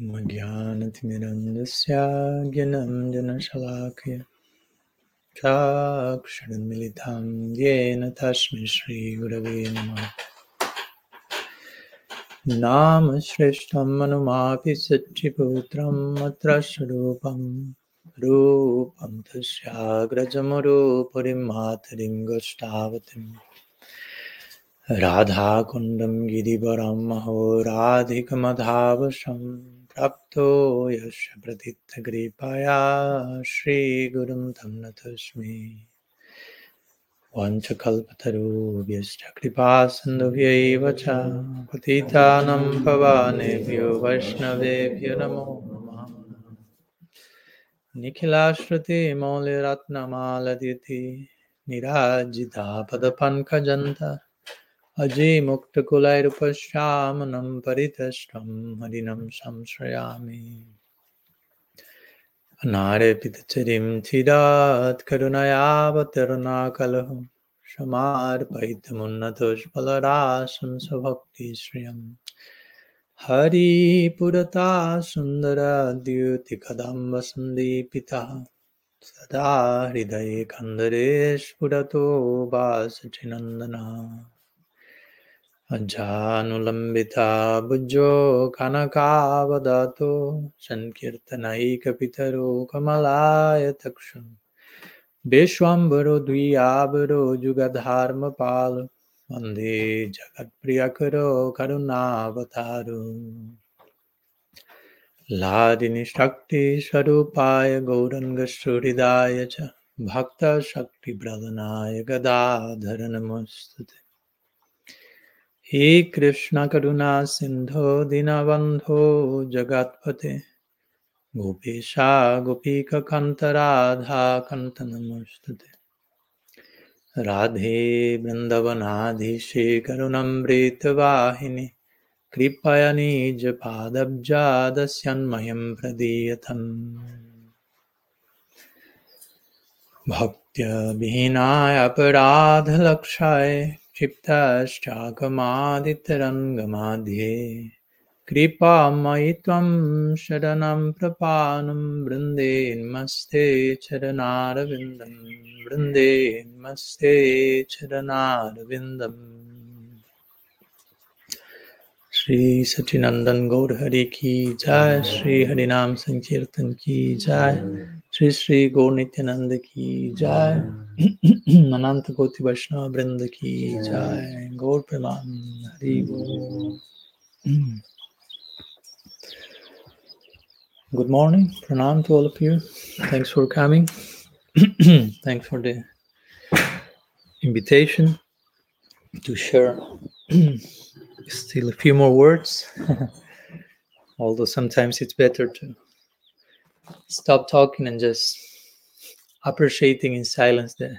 ज्ञानतिमिरन्दस्य ज्ञनं जनशलाकय चाक्षरन्मिलितं येन तस्मै श्रीगुरवे नमः। नाम श्रेष्ठं मनुमापि अत्र स्वरूपं रूपं तस्याग्रजमरूपरिं मातरिं गोष्ठावतिम् राधाकुण्डं गिरिवरं महो राधिकमधावशं प्राप्तो यस्य प्रथितकृपया श्रीगुरुं तं नतस्मि वाञ्छकल्पतरुभ्यश्च कृपासिन्धुभ्यैव च पतितानं पवानेभ्यो वैष्णवेभ्यो नमो नमः। निखिलाश्रुतिमौलिरत्नमालदिति निराजिता पदपङ्कजन्त अजे मुक्तकुलैरुपश्यामनं परितष्टं, हरिनं संश्रयामि। अनारेपितचरिं चिरात् करुणयावतरुणाकलहं क्षमार्पयितमुन्नतोष्फलरासं स्वभक्तिश्रियं। हरिपुरता सुन्दरद्युतिकदम्ब सन्दीपितः सदा हृदये कन्दरे स्फुरतो वासचिनन्दनः। अजानुलम्बिता भुजो कनकावदतो सङ्कीर्तनैकपितरो कमलाय तक्ष विश्वाम्बरो द्वियाबरो युगधार्मपाल वन्दे जगत्प्रियकरो करुणावतारु। करुणावतारुलादिनिशक्तिस्वरूपाय गौरङ्गसुहृदाय च भक्तशक्तिप्रदनाय गदाधर न हे कृष्ण करुणा सिंधो दीनबंधो जगतपते। गोपेशा गोपीकंत राधा कंत नमस्ते राधे वृंदवनाधीशे करुणमृतवाहिनी कृपया निज पादब्जादस्यन्मह्यं प्रदीयतम्। भक्त्यभिनाय अपराधलक्षाय क्षिप्तश्चाकमादितरङ्गमाध्ये कृपामयि त्वं शरणं प्रपानं वृन्देन्मस्ते चरणारविन्दं वृन्देन्मस्ते चरणारविन्दम् श्री सचिन नंदन गौर हरि की जय, श्री हरि नाम संकीर्तन की जय, श्री श्री गौर नित्यानंद की जय, अनंत कोटि वैष्णव वृंद की जय। गौर प्रमान हरि गुड मॉर्निंग प्रणाम to all of you thanks for coming thanks for the invitation to share still a few more words. Although sometimes it's better to stop talking and just appreciating in silence the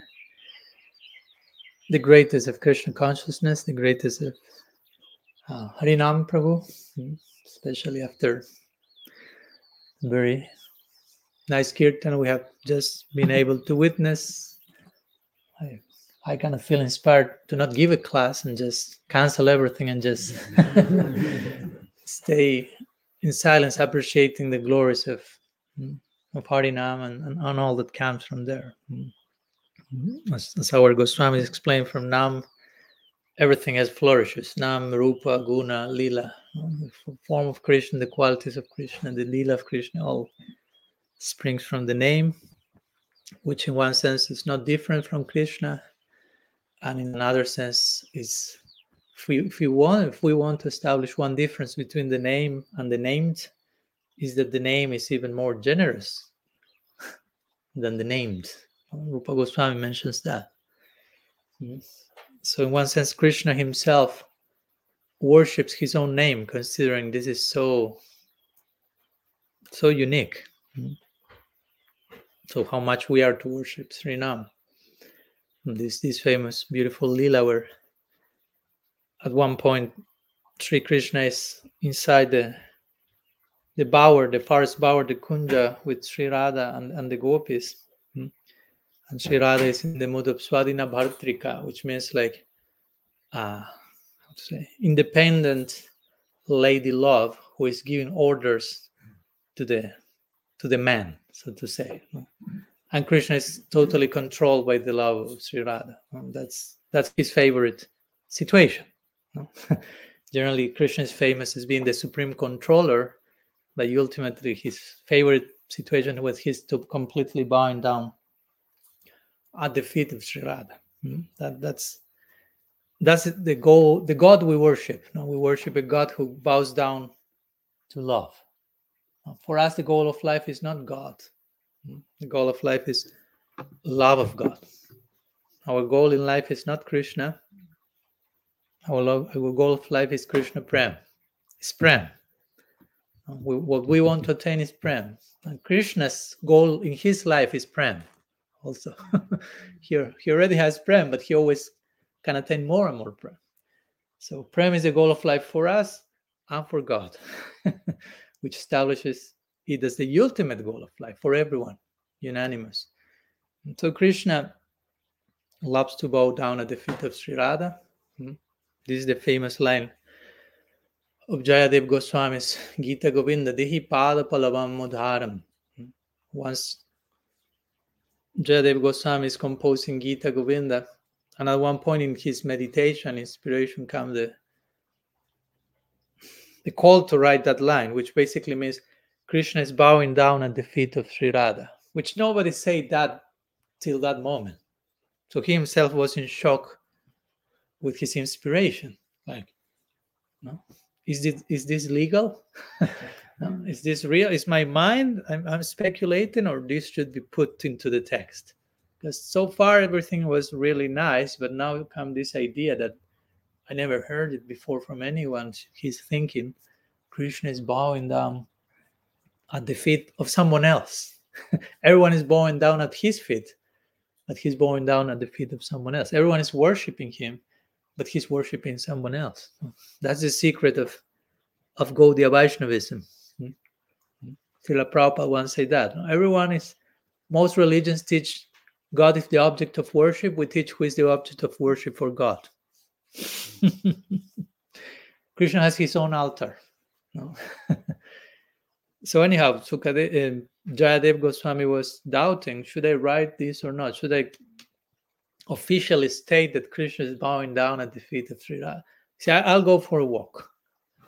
the greatest of Krishna consciousness, the greatest of uh, Harinam Prabhu, especially after very nice kirtan we have just been able to witness. I, I kind of feel inspired to not give a class and just cancel everything and just stay in silence, appreciating the glories of mm, of Harinam and, and, and all that comes from there. Mm-hmm. As, as our Goswamis explained from Nam, everything has flourishes. Nam, Rupa, Guna, Lila, the form of Krishna, the qualities of Krishna, and the Lila of Krishna, all springs from the name, which in one sense is not different from Krishna, and in another sense is if we, if we want if we want to establish one difference between the name and the named, is that the name is even more generous than the named. Rupa Goswami mentions that. So, in one sense, Krishna himself worships his own name, considering this is so so unique. Mm-hmm. So, how much we are to worship Srinam. This this famous, beautiful lila where at one point Sri Krishna is inside the the bower, the forest bower, the kunja with Sri Radha and, and the gopis. And Sri Radha is in the mood of Swadina Bhartrika, which means like uh, how to say independent lady love who is giving orders to the to the man, so to say. And Krishna is totally controlled by the love of Sri Radha. Um, that's that's his favorite situation. Generally, Krishna is famous as being the supreme controller, but ultimately his favorite situation was his to completely bowing down at the feet of Sri Radha. Hmm? That that's that's the goal, the God we worship. We worship a God who bows down to love. For us, the goal of life is not God. The goal of life is love of God. Our goal in life is not Krishna. Our, love, our goal of life is Krishna Prem. It's Prem. We, what we want to attain is Prem. And Krishna's goal in his life is Prem also. he, he already has Prem, but he always can attain more and more Prem. So Prem is the goal of life for us and for God, which establishes it as the ultimate goal of life for everyone, unanimous. And so Krishna loves to bow down at the feet of Sri Radha. Hmm? This is the famous line of Jayadev Goswami's Gita Govinda, Dehi Pada Palavam Mudharam. Hmm? Once Jayadev Goswami is composing Gita Govinda, and at one point in his meditation, inspiration comes the, the call to write that line, which basically means Krishna is bowing down at the feet of Sri Radha, which nobody said that till that moment. So he himself was in shock with his inspiration. Like, no, is this is this legal? no? Is this real? Is my mind? I'm, I'm speculating, or this should be put into the text? Because so far everything was really nice, but now come this idea that I never heard it before from anyone. He's thinking Krishna is bowing down at the feet of someone else. Everyone is bowing down at his feet, but he's bowing down at the feet of someone else. Everyone is worshiping him, but he's worshiping someone else. That's the secret of of Gaudiya Vaishnavism. Srila Prabhupada once said that. Everyone is, most religions teach God is the object of worship. We teach who is the object of worship for God. Krishna has his own altar. No? so anyhow, Sukade, uh, Jayadev Goswami was doubting, should I write this or not? Should I officially state that Krishna is bowing down at the feet of Sri Radha? See, I, will go for a walk.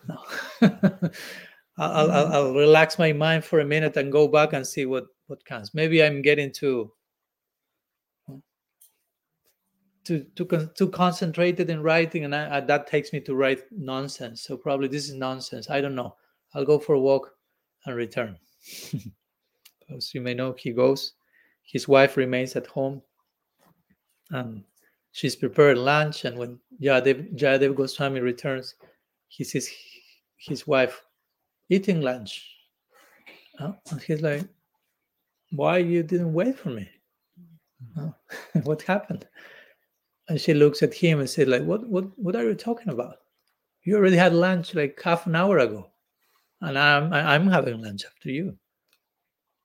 No. I'll, I'll, I'll, relax my mind for a minute and go back and see what, what comes. Maybe I'm getting too too too, too concentrated in writing, and I, I, that takes me to write nonsense. So probably this is nonsense. I don't know. I'll go for a walk and return. As you may know, he goes. His wife remains at home, and she's prepared lunch. And when Jayadev, Jayadev Goswami returns, he sees his wife eating lunch. Oh, and he's like, "Why you didn't wait for me? Oh, what happened?" And she looks at him and says, "Like, what, what, what are you talking about? You already had lunch like half an hour ago." And I'm I'm having lunch after you.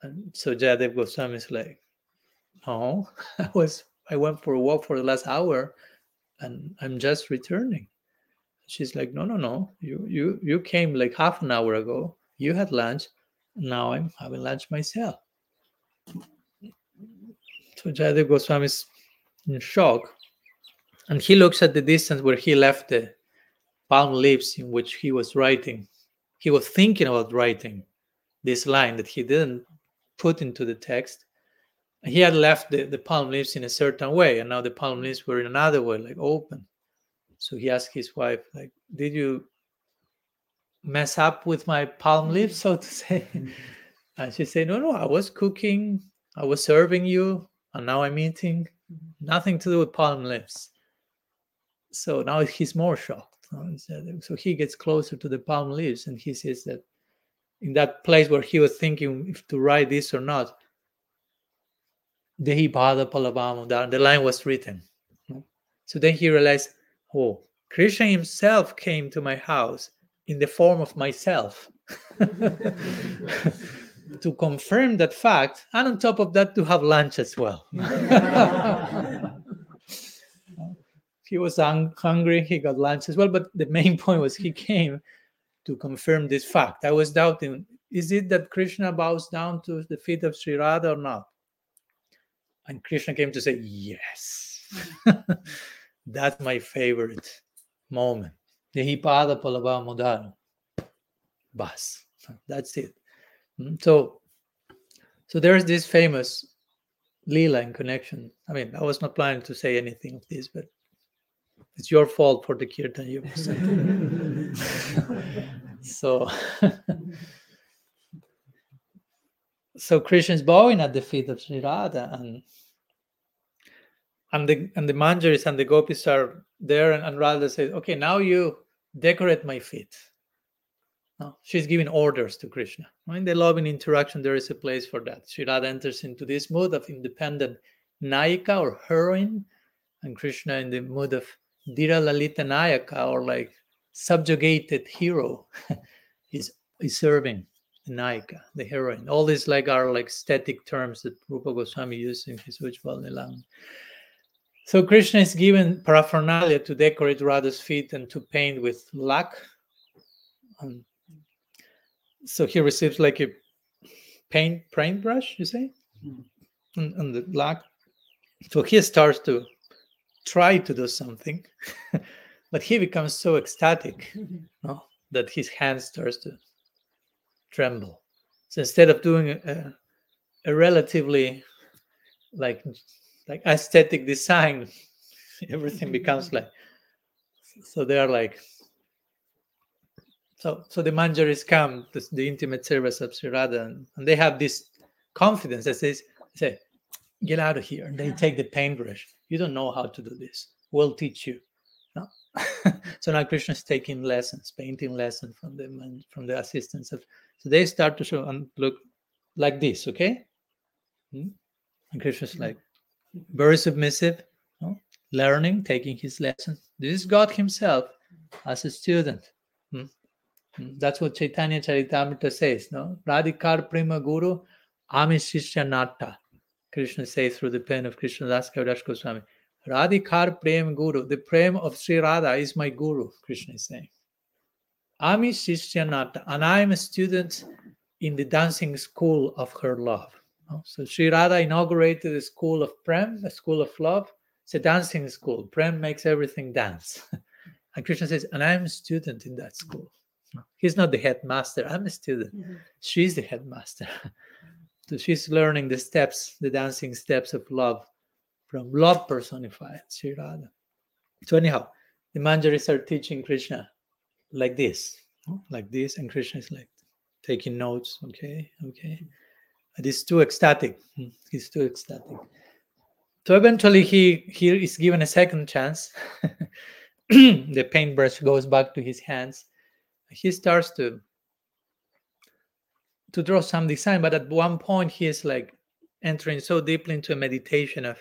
And so Jayadev Goswami is like, oh, I was I went for a walk for the last hour, and I'm just returning. She's like, no, no, no, you you you came like half an hour ago. You had lunch. Now I'm having lunch myself. So Jayadev Goswami is in shock, and he looks at the distance where he left the palm leaves in which he was writing he was thinking about writing this line that he didn't put into the text. He had left the, the palm leaves in a certain way, and now the palm leaves were in another way, like open. So he asked his wife, like, did you mess up with my palm leaves, so to say? Mm-hmm. and she said, No, no, I was cooking, I was serving you, and now I'm eating. Mm-hmm. Nothing to do with palm leaves. So now he's more shocked. Uh, so he gets closer to the palm leaves and he says that in that place where he was thinking if to write this or not, Dehi Pada Palavamo, the line was written. Mm-hmm. So then he realized, oh, Krishna himself came to my house in the form of myself. To confirm that fact, and on top of that, to have lunch as well he was hungry he got lunch as well but the main point was he came to confirm this fact. I was doubting is it that Krishna bows down to the feet of Sri Radha or not? And Krishna came to say, Yes. That's my favorite moment. Dehipada Palava Modaro. Bas. That's it. Hmm, so, so there's this famous Leela in connection. I mean, I was not planning to say anything of this, but it's your fault for the kirtan you so so Krishna is bowing at the feet of Sri Radha and and the and the manjaris and the gopis are there and, and Radha says, okay, now you decorate my feet. No, she's giving orders to Krishna. In the loving interaction, there is a place for that. Sri Radha enters into this mood of independent Naika or heroine, and Krishna in the mood of Dira Lalita Nayaka or like subjugated hero is is serving Nayaka, the heroine. All these like are like static terms that Rupa Goswami uses in his Ujjvala Nilamani. So Krishna is given paraphernalia to decorate Radha's feet and to paint with lac. Um, so he receives like a paint paintbrush, you say, mm. and, and the lac. So he starts to try to do something, but he becomes so ecstatic no, that his hand starts to tremble. So instead of doing a, a relatively like like aesthetic design, everything becomes like so they are like so so the manjaris come the, the intimate service of Sri Radha and, and they have this confidence that says say get out of here and they take the paintbrush you don't know how to do this we'll teach you no so now krishna is taking lessons painting lessons from them and from the assistants of so they start to show and look like this okay hmm? and krishna's like very submissive no? learning taking his lessons this is god himself as a student hmm? Hmm? that's what chaitanya charitamrita says no radhikar prima guru ami nata Krishna says through the pen of Krishna Das Kaviraj Goswami, Radhikar Prem Guru, the Prem of Sri Radha is my Guru, Krishna is saying. Ami Shishyanata, and I am a student in the dancing school of her love. So Sri Radha inaugurated a school of Prem, a school of love. It's a dancing school. Prem makes everything dance. and Krishna says, and I'm a student in that school. He's not the headmaster. I'm a student. Mm-hmm. She's the headmaster. So she's learning the steps, the dancing steps of love from love personified, Sri Radha. So anyhow, the Manjaris are teaching Krishna like this, like this, and Krishna is like taking notes. Okay, okay. But he's too ecstatic. Hmm, he's too ecstatic. So eventually he he is given a second chance. the paintbrush goes back to his hands. He starts to to draw some design, but at one point he is like entering so deeply into a meditation of,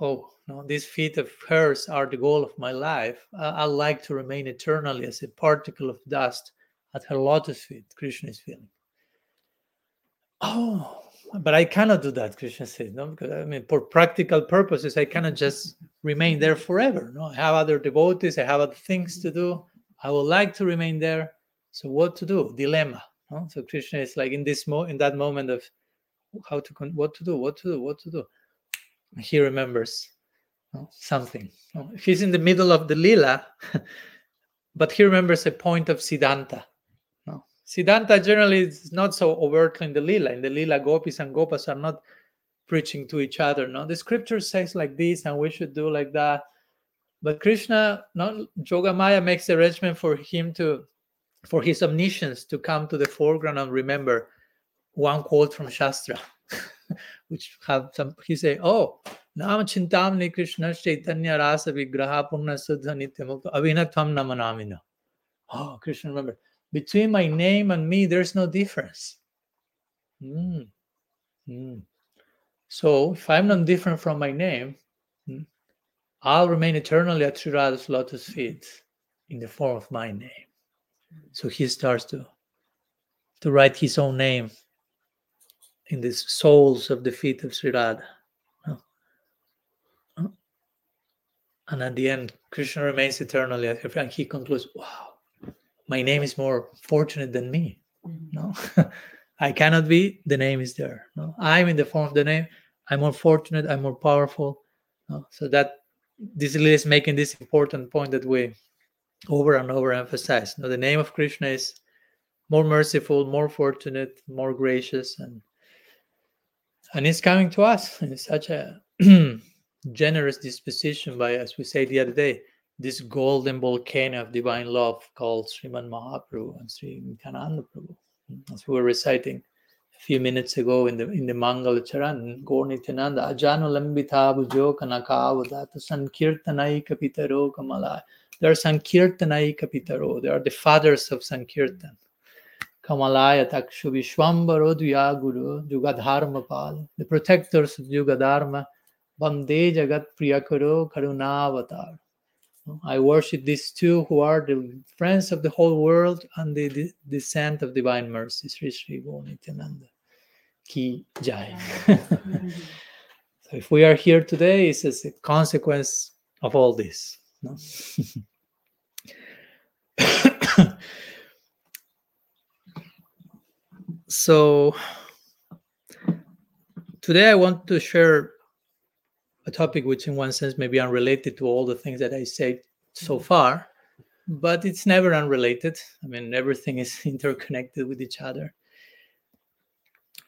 oh, no, these feet of hers are the goal of my life. I, like to remain eternally as a particle of dust at her lotus feet. Krishna is feeling. Oh, but I cannot do that, Krishna says, no, because I mean, for practical purposes, I cannot just remain there forever. No, I have other devotees, I have other things to do. I would like to remain there. So, what to do? Dilemma. No? So Krishna is like in this mo in that moment of how to con- what to do, what to do, what to do. He remembers no? something. No? He's in the middle of the lila, but he remembers a point of Siddhanta. No? Siddhanta generally is not so overtly in the lila. In the lila, gopis and gopas are not preaching to each other. No, the scripture says like this, and we should do like that. But Krishna, no, Jogamaya makes arrangement for him to for his omniscience to come to the foreground and remember one quote from Shastra, which have some, he say, oh, Nam Chintamani Krishna Chaitanya Rasa Vigraha Purna Siddha Nityamukta Avinatam Namanamina. Oh, Krishna, remember, between my name and me, there's no difference. Mm. Mm. So if I'm not different from my name, mm, I'll remain eternally at Sri Radha's lotus feet in the form of my name. So he starts to to write his own name in the soles of the feet of Sri Radha. And at the end, Krishna remains eternally at her feet. And he concludes, wow, my name is more fortunate than me. Mm-hmm. No, I cannot be. The name is there. No, I'm in the form of the name. I'm more fortunate. I'm more powerful. No? So that this is making this important point that we over and over emphasize. Now, the name of Krishna is more merciful, more fortunate, more gracious, and and it's coming to us in such a generous disposition by, as we said the other day, this golden volcano of divine love called Sriman Mahaprabhu and Sri Nityananda Prabhu. As we were reciting a few minutes ago in the in the Mangala Charan, Gaur Nityananda, Ajano Lambita Bujo Kanakavadata Sankirtanai Kapitaro Kamalai. There are Sankirtanai Kapitaro. They are the fathers of Sankirtan. Kamalaya Takshu Duyaguru Jugadharma Pal, the protectors of Jugadharma, Bande Jagat Priyakaro Karunavatar. I worship these two who are the friends of the whole world and the, the descent of divine mercy, Sri Sri Nityananda. Ki Jai. so if we are here today, it's as a consequence of all this. No? so today I want to share a topic which in one sense may be unrelated to all the things that I said so mm-hmm. far, but it's never unrelated. I mean, everything is interconnected with each other.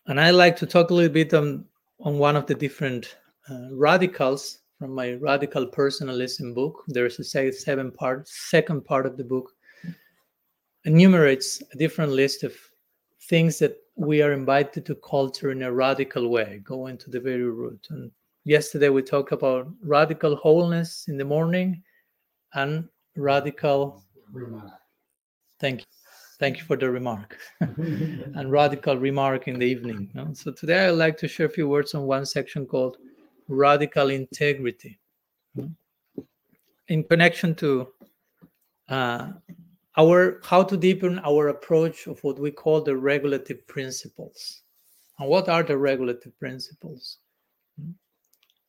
And I like to talk a little bit on, on one of the different uh, radicals from my radical personalism book. There's a seven part, second part of the book enumerates a different list of things that we are invited to culture in a radical way, going to the very root. And yesterday we talked about radical wholeness in the morning and radical remark. thank you thank you for the remark and radical remark in the evening so today i'd like to share a few words on one section called radical integrity. In connection to uh, our how to deepen our approach of what we call the regulative principles. And what are the regulative principles?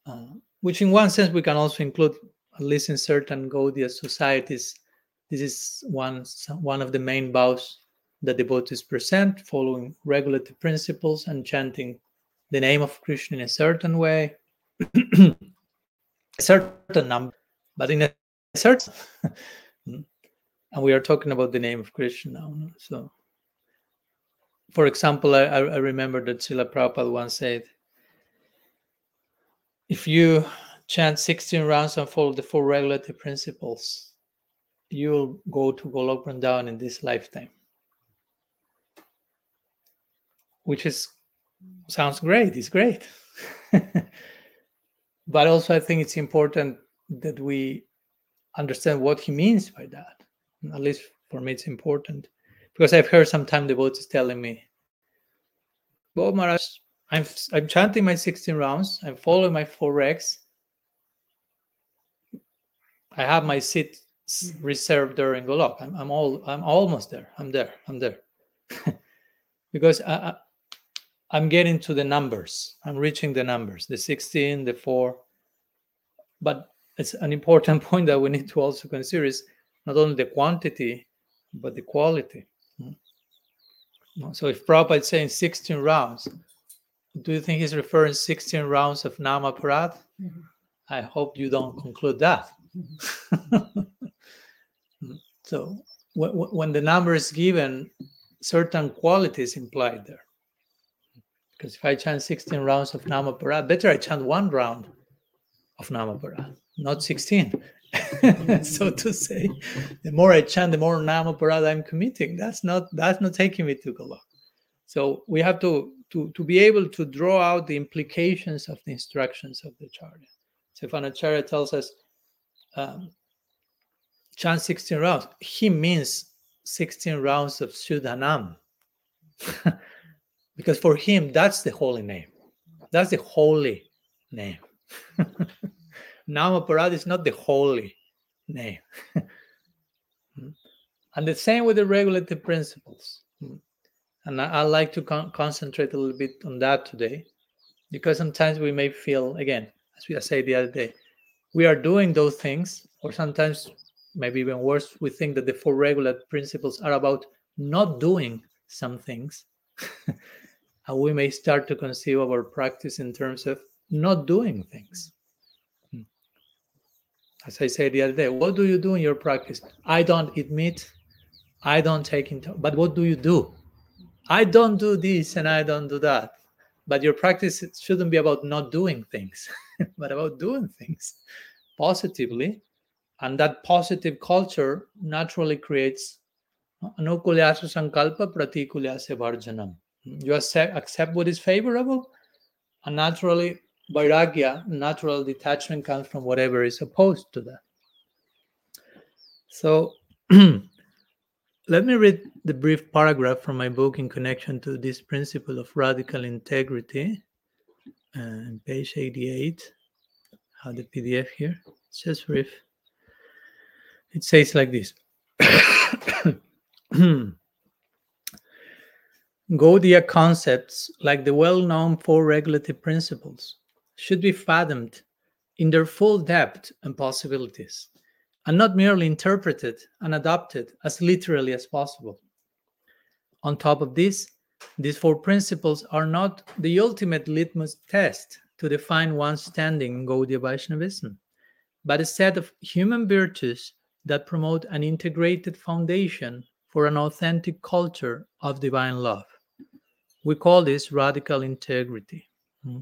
Uh, which in one sense we can also include, at least in certain Gaudiya societies, this is one, one of the main vows that devotees present, following regulative principles and chanting the name of Krishna in a certain way, a certain number, but in a certain. and we are talking about the name of Krishna now. So, for example, I, I remember that Srila Prabhupada once said, if you chant 16 rounds and follow the four regulative principles, you'll go to Golok Vrindavan in this lifetime. Which is sounds great, it's great. but also I think it's important that we understand what he means by that. At least for me it's important. Because I've heard sometimes devotees telling me, Well, Maharaj, I'm I'm chanting my 16 rounds. I'm following my four regs. I have my seat reserved during Golok. I'm I'm all I'm almost there. I'm there. I'm there. because I, I am getting to the numbers. I'm reaching the numbers. The 16, the four. But it's an important point that we need to also consider is not only the quantity, but the quality. Hmm. So if Prabhupada is saying 16 rounds, do you think he's referring 16 rounds of Nama Parad? Mm-hmm. I hope you don't conclude that. Mm-hmm. so w- w- when the number is given, certain qualities implied there. Because if I chant 16 rounds of Nama Parad, better I chant one round of Nama Parad, not 16. so to say, the more I chant, the more Nama Parad I'm committing. That's not that's not taking me to Golok. So we have to to, to be able to draw out the implications of the instructions of the Acharya. So if an Acharya tells us, um, chant 16 rounds, he means 16 rounds of Shuddhanam. because for him, that's the holy name. That's the holy name. Namaparad is not the holy name. and the same with the regulative principles. And I, I like to con- concentrate a little bit on that today because sometimes we may feel, again, as we said the other day, we are doing those things, or sometimes maybe even worse, we think that the four regular principles are about not doing some things. and we may start to conceive our practice in terms of not doing things. Hmm. As I said the other day, what do you do in your practice? I don't eat meat. I don't take into, but what do you do? I don't do this and I don't do that. But your practice shouldn't be about not doing things, but about doing things positively. And that positive culture naturally creates anukulyasa sankalpa pratikulyasa varjanam. You accept, accept what is favorable, and naturally, vairagya, natural detachment comes from whatever is opposed to that. So, let me read the brief paragraph from my book in connection to this principle of radical integrity. Uh, and page 88, have the PDF here. It's just brief. It says like this Gaudiya concepts, like the well known four regulative principles, should be fathomed in their full depth and possibilities and not merely interpreted and adopted as literally as possible. On top of this, these four principles are not the ultimate litmus test to define one's standing in Gaudiya Vaishnavism, but a set of human virtues that promote an integrated foundation for an authentic culture of divine love. We call this radical integrity. Hmm.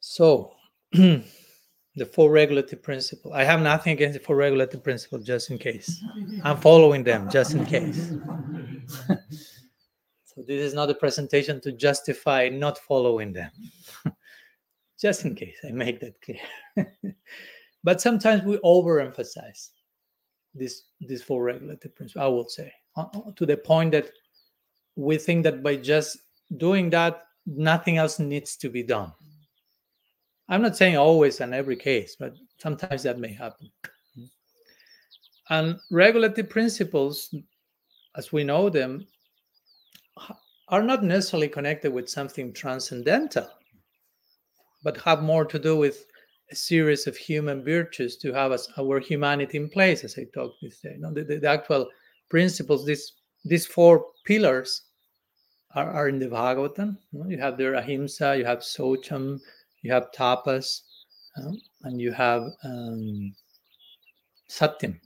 So, the four regulative principle. I have nothing against the four regulative principle, just in case. I'm following them, just in case. so this is not a presentation to justify not following them, just in case I make that clear. but sometimes we overemphasize this these four regulative principles. I would say uh, uh, to the point that we think that by just doing that, nothing else needs to be done I'm not saying always in every case, but sometimes that may happen. And regulative principles, as we know them, are not necessarily connected with something transcendental, but have more to do with a series of human virtues to have us, our humanity in place, as I talked this day. the, the, the, actual principles, these these four pillars, are, are in the Bhagavatam. You have the ahimsa, you have socham, you have tapas, and you have um, satyam.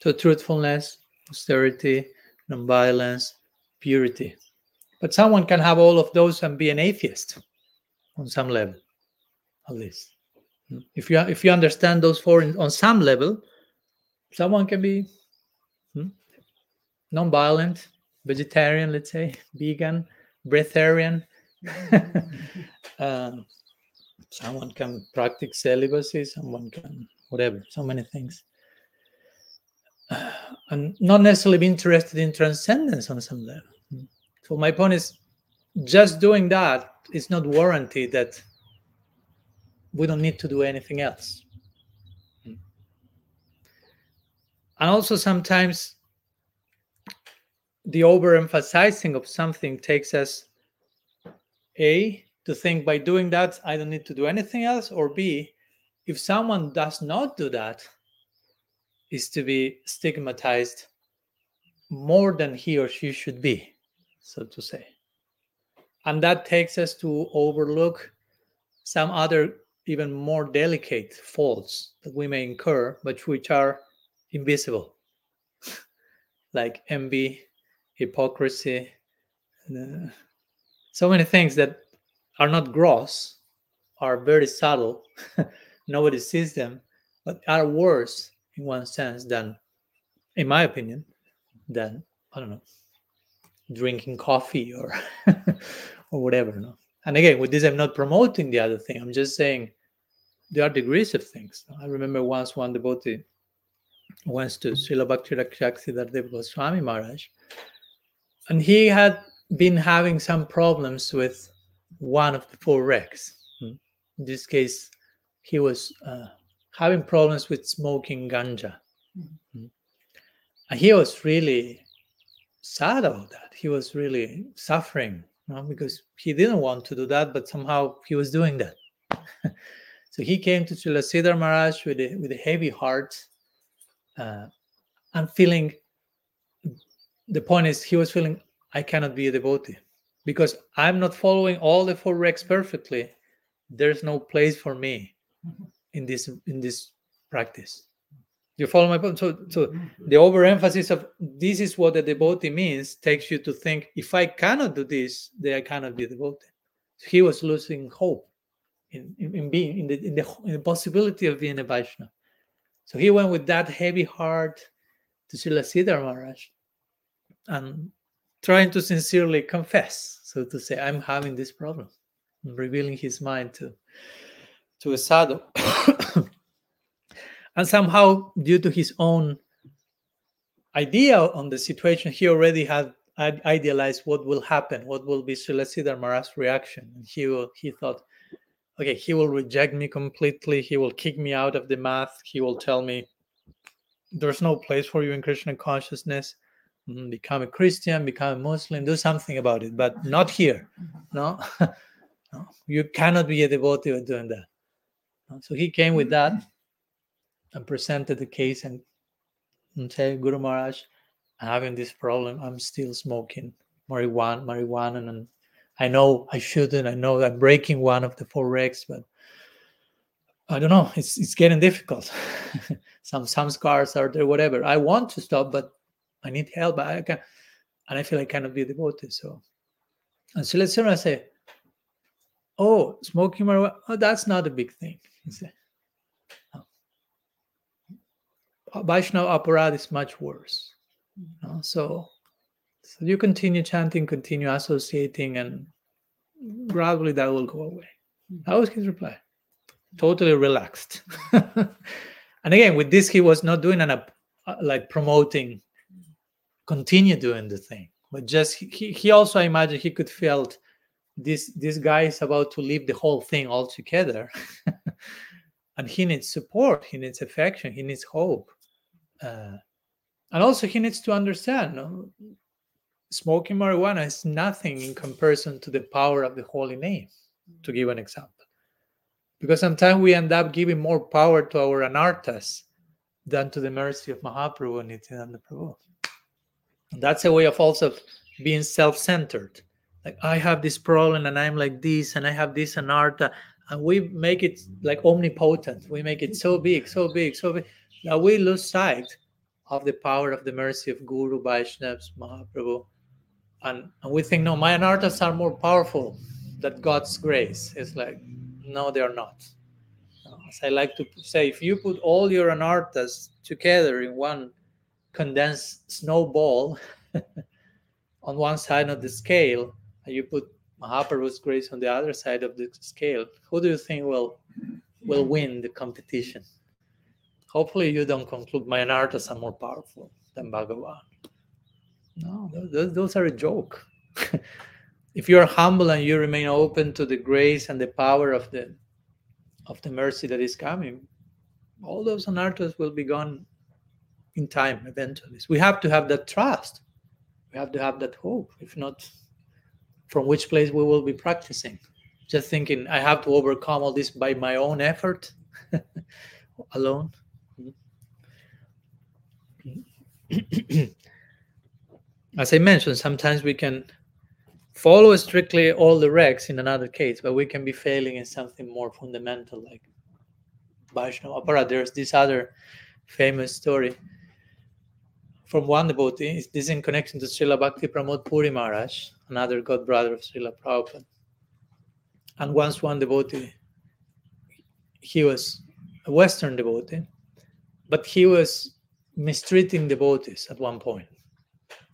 So truthfulness, austerity, nonviolence, purity. But someone can have all of those and be an atheist on some level, at least. If you if you understand those four in, on some level, someone can be hmm, non-violent, vegetarian, let's say, vegan, breatharian, uh, someone can practice celibacy someone can whatever so many things. And not necessarily be interested in transcendence on some level. So my point is just doing that is not warranty that we don't need to do anything else. And also sometimes the overemphasizing of something takes us a to think by doing that i don't need to do anything else or b if someone does not do that is to be stigmatized more than he or she should be so to say. And that takes us to overlook some other even more delicate faults that we may incur but which are invisible like envy hypocrisy uh, so many things that are not gross, are very subtle. Nobody sees them, but are worse in one sense than, in my opinion, than I don't know, drinking coffee or or whatever. No? And again, with this, I'm not promoting the other thing. I'm just saying there are degrees of things. I remember once one devotee went to Srila Bhakti Sridhar Goswami Maharaj, and he had been having some problems with one of the four regs. Hmm. In this case, he was uh, having problems with smoking ganja. Mm-hmm. And he was really sad about that. He was really suffering you know, because he didn't want to do that, but somehow he was doing that. So he came to Srila Sridhar Maharaj with a, with a heavy heart uh, and feeling, the point is, he was feeling, I cannot be a devotee because I'm not following all the four regs perfectly. There's no place for me mm-hmm. in this in this practice. You follow my point? So, so mm-hmm. the overemphasis of this is what a devotee means takes you to think if I cannot do this, then I cannot be a devotee. So he was losing hope in, in, in being in the, in the in the possibility of being a Vaishnava. So he went with that heavy heart to Srila Sridhar Maharaj and trying to sincerely confess, so to say, I'm having this problem, revealing his mind to to a sadhu. and somehow, due to his own idea on the situation, he already had idealized what will happen, what will be Srila Sridhar Maharaj's reaction. And he will, he thought, okay, he will reject me completely. He will kick me out of the math. He will tell me, there's no place for you in Krishna consciousness. Mm, become a Christian, become a Muslim, do something about it, but not here. No, no. you cannot be a devotee doing that. So he came with that and presented the case and, and said, Guru Maharaj, I'm having this problem. I'm still smoking marijuana, marijuana, and I know I shouldn't. I know I'm breaking one of the four regs, but I don't know. It's it's getting difficult. some some scars are there, whatever. I want to stop, but I need help. I can, and I feel I cannot be devoted. So, and so let's say, "Oh, smoking marijuana. Oh, that's not a big thing." He said, no. Vaishnava aparad is much worse. You know? So, so you continue chanting, continue associating, and gradually that will go away. That was his reply. Totally relaxed. and again, with this, he was not doing an uh, like promoting, continue doing the thing, but just he, he also I imagine he could felt this this guy is about to leave the whole thing altogether. And he needs support he needs affection he needs hope. Uh, and also he needs to understand no? smoking marijuana is nothing in comparison to the power of the holy name to give an example. Because sometimes we end up giving more power to our anarthas than to the mercy of mahaprabhu and nityananda prabhu that's a way of also being self-centered. Like i have this problem and i'm like this and i have this anartha uh, and we make it like omnipotent. We make it so big so big so big that we lose sight of the power of the mercy of guru vaishnavas mahaprabhu and, and we think no my anarthas are more powerful than god's grace. It's like no they are not. As i like to say if you put all your anarthas together in one condensed snowball on one side of the scale and you put Mahaprabhu's grace on the other side of the scale, who do you think will will win the competition? Hopefully, you don't conclude my anarthas are more powerful than Bhagavan. No, those, those are a joke. if you are humble and you remain open to the grace and the power of the of the mercy that is coming, all those anarthas will be gone in time eventually. We have to have that trust. We have to have that hope. If not, from which place we will be practicing. Just thinking, I have to overcome all this by my own effort alone. As I mentioned, sometimes we can follow strictly all the regs in another case, but we can be failing in something more fundamental like Vaishnava Aparad. There's this other famous story from one devotee. This is in connection to Srila Bhakti Pramod Puri Maharaj another god brother of Srila Prabhupada. And once one devotee, he was a Western devotee, but he was mistreating devotees at one point.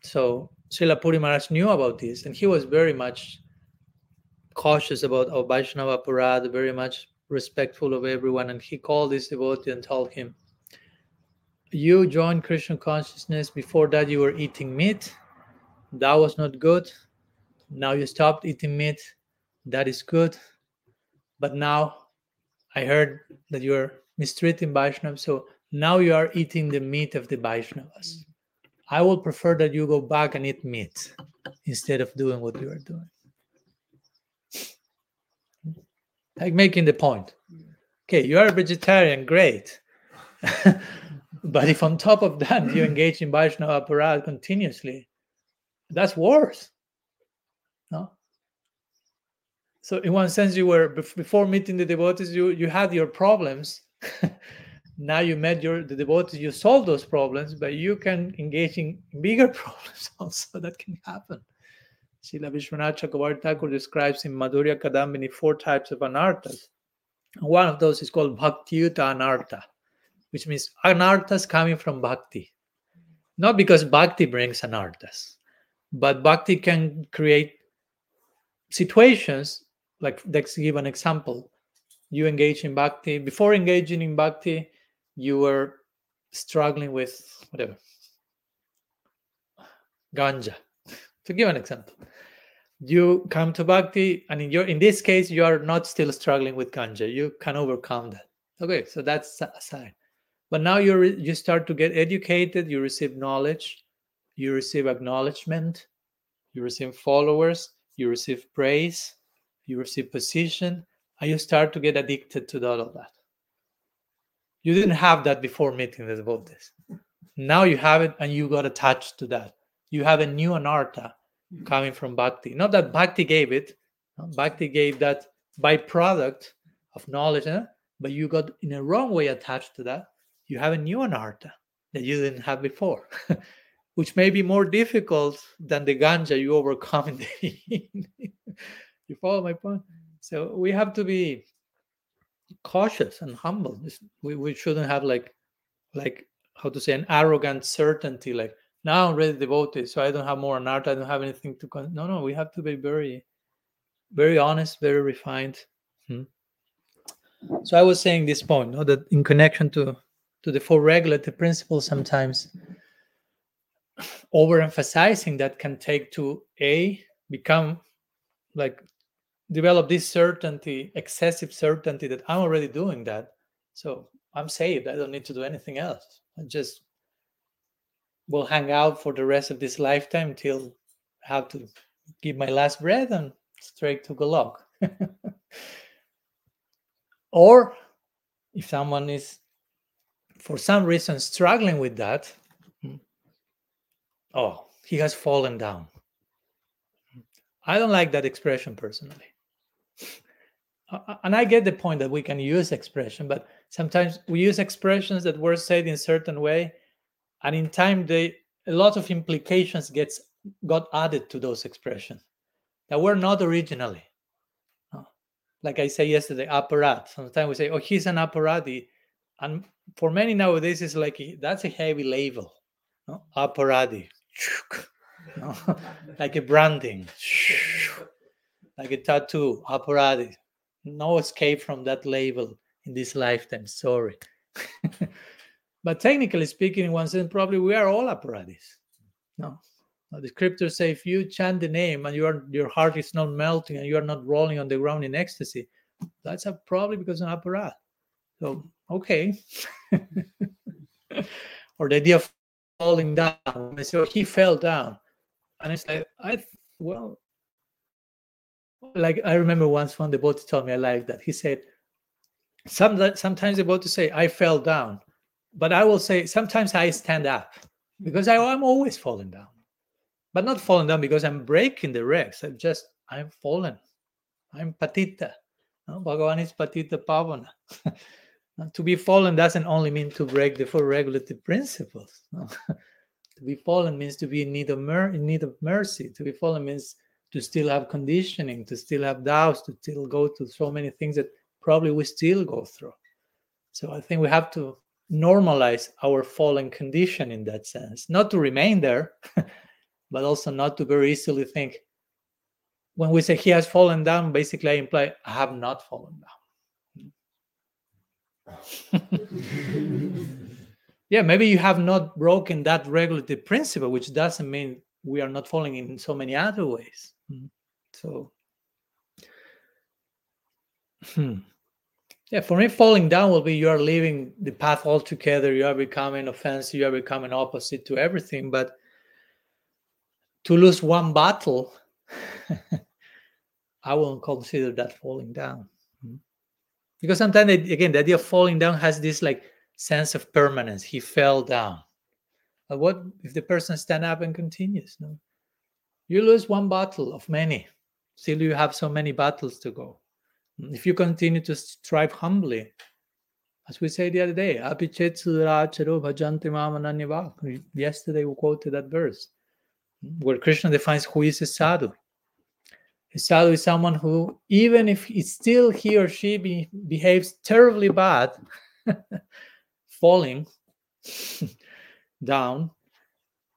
So Srila Puri Maharaj knew about this, and he was very much cautious about our Vaishnava Aparad, very much respectful of everyone. And he called this devotee and told him, You joined Krishna consciousness. Before that, you were eating meat. That was not good. Now you stopped eating meat. That is good. But now i heard that you're mistreating vaishnavas. So now you are eating the meat of the vaishnavas. I would prefer that you go back and eat meat instead of doing what you are doing. Like making the point. Okay, you are a vegetarian, great. but if on top of that you engage in Vaishnava aparad continuously, that's worse. No? So in one sense, you were before meeting the devotees, you you had your problems. now you met your the devotees, you solve those problems, but you can engage in bigger problems also that can happen. Srila Vishwanath Chakravarti Thakur describes in Madhurya Kadambini four types of anarthas. One of those is called Bhaktiyuta Anartha, which means anarthas coming from bhakti. Not because bhakti brings anarthas, but bhakti can create situations like let's give an example. You engage in bhakti. Before engaging in bhakti, you were struggling with whatever ganja. To give an example, you come to bhakti and in your in this case you are not still struggling with ganja you can overcome that okay so that's aside but now you you start to get educated you receive knowledge you receive acknowledgement you receive followers you receive praise you receive position and you start to get addicted to all of that you didn't have that before meeting the devotees now you have it and you got attached to that you have a new anartha coming from bhakti. Not that bhakti gave it, bhakti gave that byproduct of knowledge, but you got in a wrong way attached to that. You have a new anartha that you didn't have before, which may be more difficult than the ganja you overcome in the you follow my point? So we have to be cautious and humble. We, we shouldn't have like like how to say an arrogant certainty like now I'm really devoted, so I don't have more on art. I don't have anything to. Con- no, no, we have to be very, very honest, very refined. Hmm. So I was saying this point, that in connection to to the four regulative principles, sometimes overemphasizing that can take to a become like develop this certainty, excessive certainty that I'm already doing that. So I'm saved. I don't need to do anything else. I just will hang out for the rest of this lifetime till I have to give my last breath and straight to Golok. or if someone is for some reason struggling with that, hmm, oh, he has fallen down. I don't like that expression personally. And I get the point that we can use expression, but sometimes we use expressions that were said in a certain way and in time they a lot of implications gets got added to those expressions that were not originally like i said yesterday aparat sometimes we say oh he's an aparadhi and for many nowadays it's like eh, that's a heavy label no? no? like a branding like a tattoo aparadhi no escape from that label in this lifetime sorry But technically speaking, in one sense, probably we are all apparatus. No. The scriptures say if you chant the name and your your heart is not melting and you are not rolling on the ground in ecstasy, that's a, probably because of an apparatus. So okay. or the idea of falling down. Say, oh, he fell down. And it's like, I well, like I remember once one devotee told me I like that. He said, Some, sometimes the devotee say, I fell down but I will say sometimes I stand up because I, am always falling down, but not falling down because I'm breaking the regs. I'm just I'm fallen. I'm patita. No? Bhagavan is patita pavana. to be fallen doesn't only mean to break the four regulative principles. To be fallen means to be in need of mer- in need of mercy. To be fallen means to still have conditioning, to still have doubts, to still go through so many things that probably we still go through. So I think we have to normalize our fallen condition in that sense not to remain there but also not to very easily think when we say he has fallen down basically i imply i have not fallen down yeah maybe you have not broken that regulative principle which doesn't mean we are not falling in so many other ways so hmm. Yeah, for me, falling down will be you are leaving the path altogether. You are becoming offensive. You are becoming opposite to everything. But to lose one battle, I won't consider that falling down. Because sometimes, again, the idea of falling down has this like sense of permanence. He fell down. But what if the person stand up and continues? No, you lose one battle of many. Still, you have so many battles to go. If you continue to strive humbly, as we said the other day, yesterday we quoted that verse where Krishna defines who is a sadhu. A sadhu is someone who, even if he still he or she be, behaves terribly bad, falling down,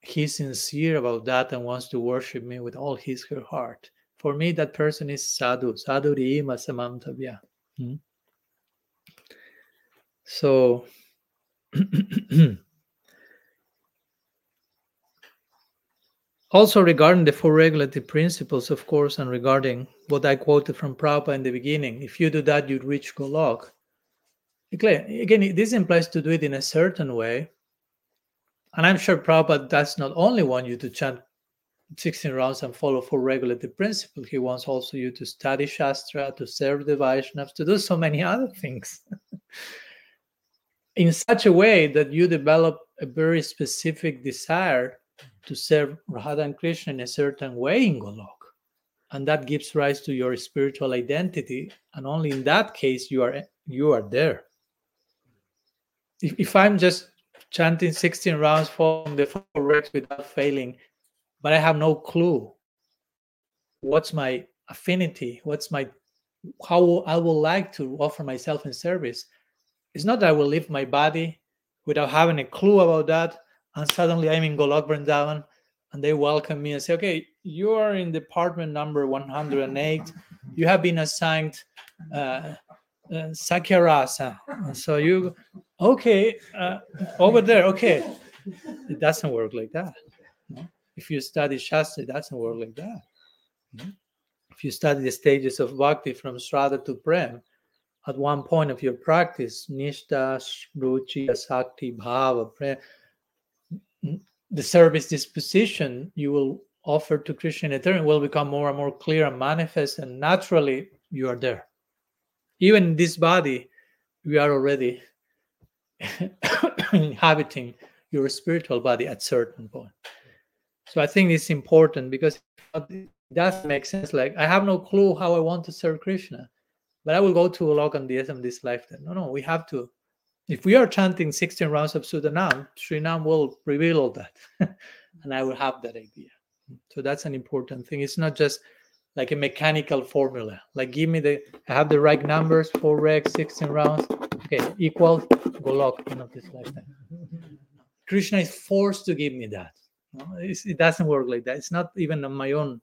he's sincere about that and wants to worship me with all his her heart. For me, that person is sadhu, sadhu rima samamtavya. Hmm? So, also regarding the four regulative principles, of course, and regarding what I quoted from Prabhupada in the beginning, if you do that, you'd reach Golok. Again, this implies to do it in a certain way. And I'm sure Prabhupada does not only want you to chant 16 rounds and follow four regulative principles. He wants also you to study Shastra, to serve the Vaishnavas, to do so many other things. in such a way that you develop a very specific desire to serve Radha and Krishna in a certain way in Golok. And that gives rise to your spiritual identity. And only in that case you are you are there. If, if I'm just chanting 16 rounds from the four regs without failing, but I have no clue what's my affinity, what's my how I would like to offer myself in service. It's not that I will leave my body without having a clue about that, and suddenly I'm in Golok Vrindavan, and they welcome me and say, "Okay, you are in department number 108. You have been assigned uh, uh. So you, okay, uh, over there. Okay, it doesn't work like that. No? If you study Shastra, it doesn't work like that. If you study the stages of bhakti from Shraddha to Prem, at one point of your practice, Nishta, Ruchi, Asakti, Bhava, Prem, the service disposition you will offer to Krishna in eternity will become more and more clear and manifest, and naturally you are there. Even in this body, we are already inhabiting your spiritual body at certain point. So I think it's important because it does make sense. Like I have no clue how I want to serve Krishna, but I will go to Golok and DSM this Then No, no, we have to. If we are chanting 16 rounds of Sudanam, Srinam will reveal all that. and I will have that idea. So that's an important thing. It's not just like a mechanical formula. Like give me the I have the right numbers, four regs, 16 rounds. Okay, equal Golok, you know, this lifetime. Krishna is forced to give me that. No, it doesn't work like that. It's not even on my own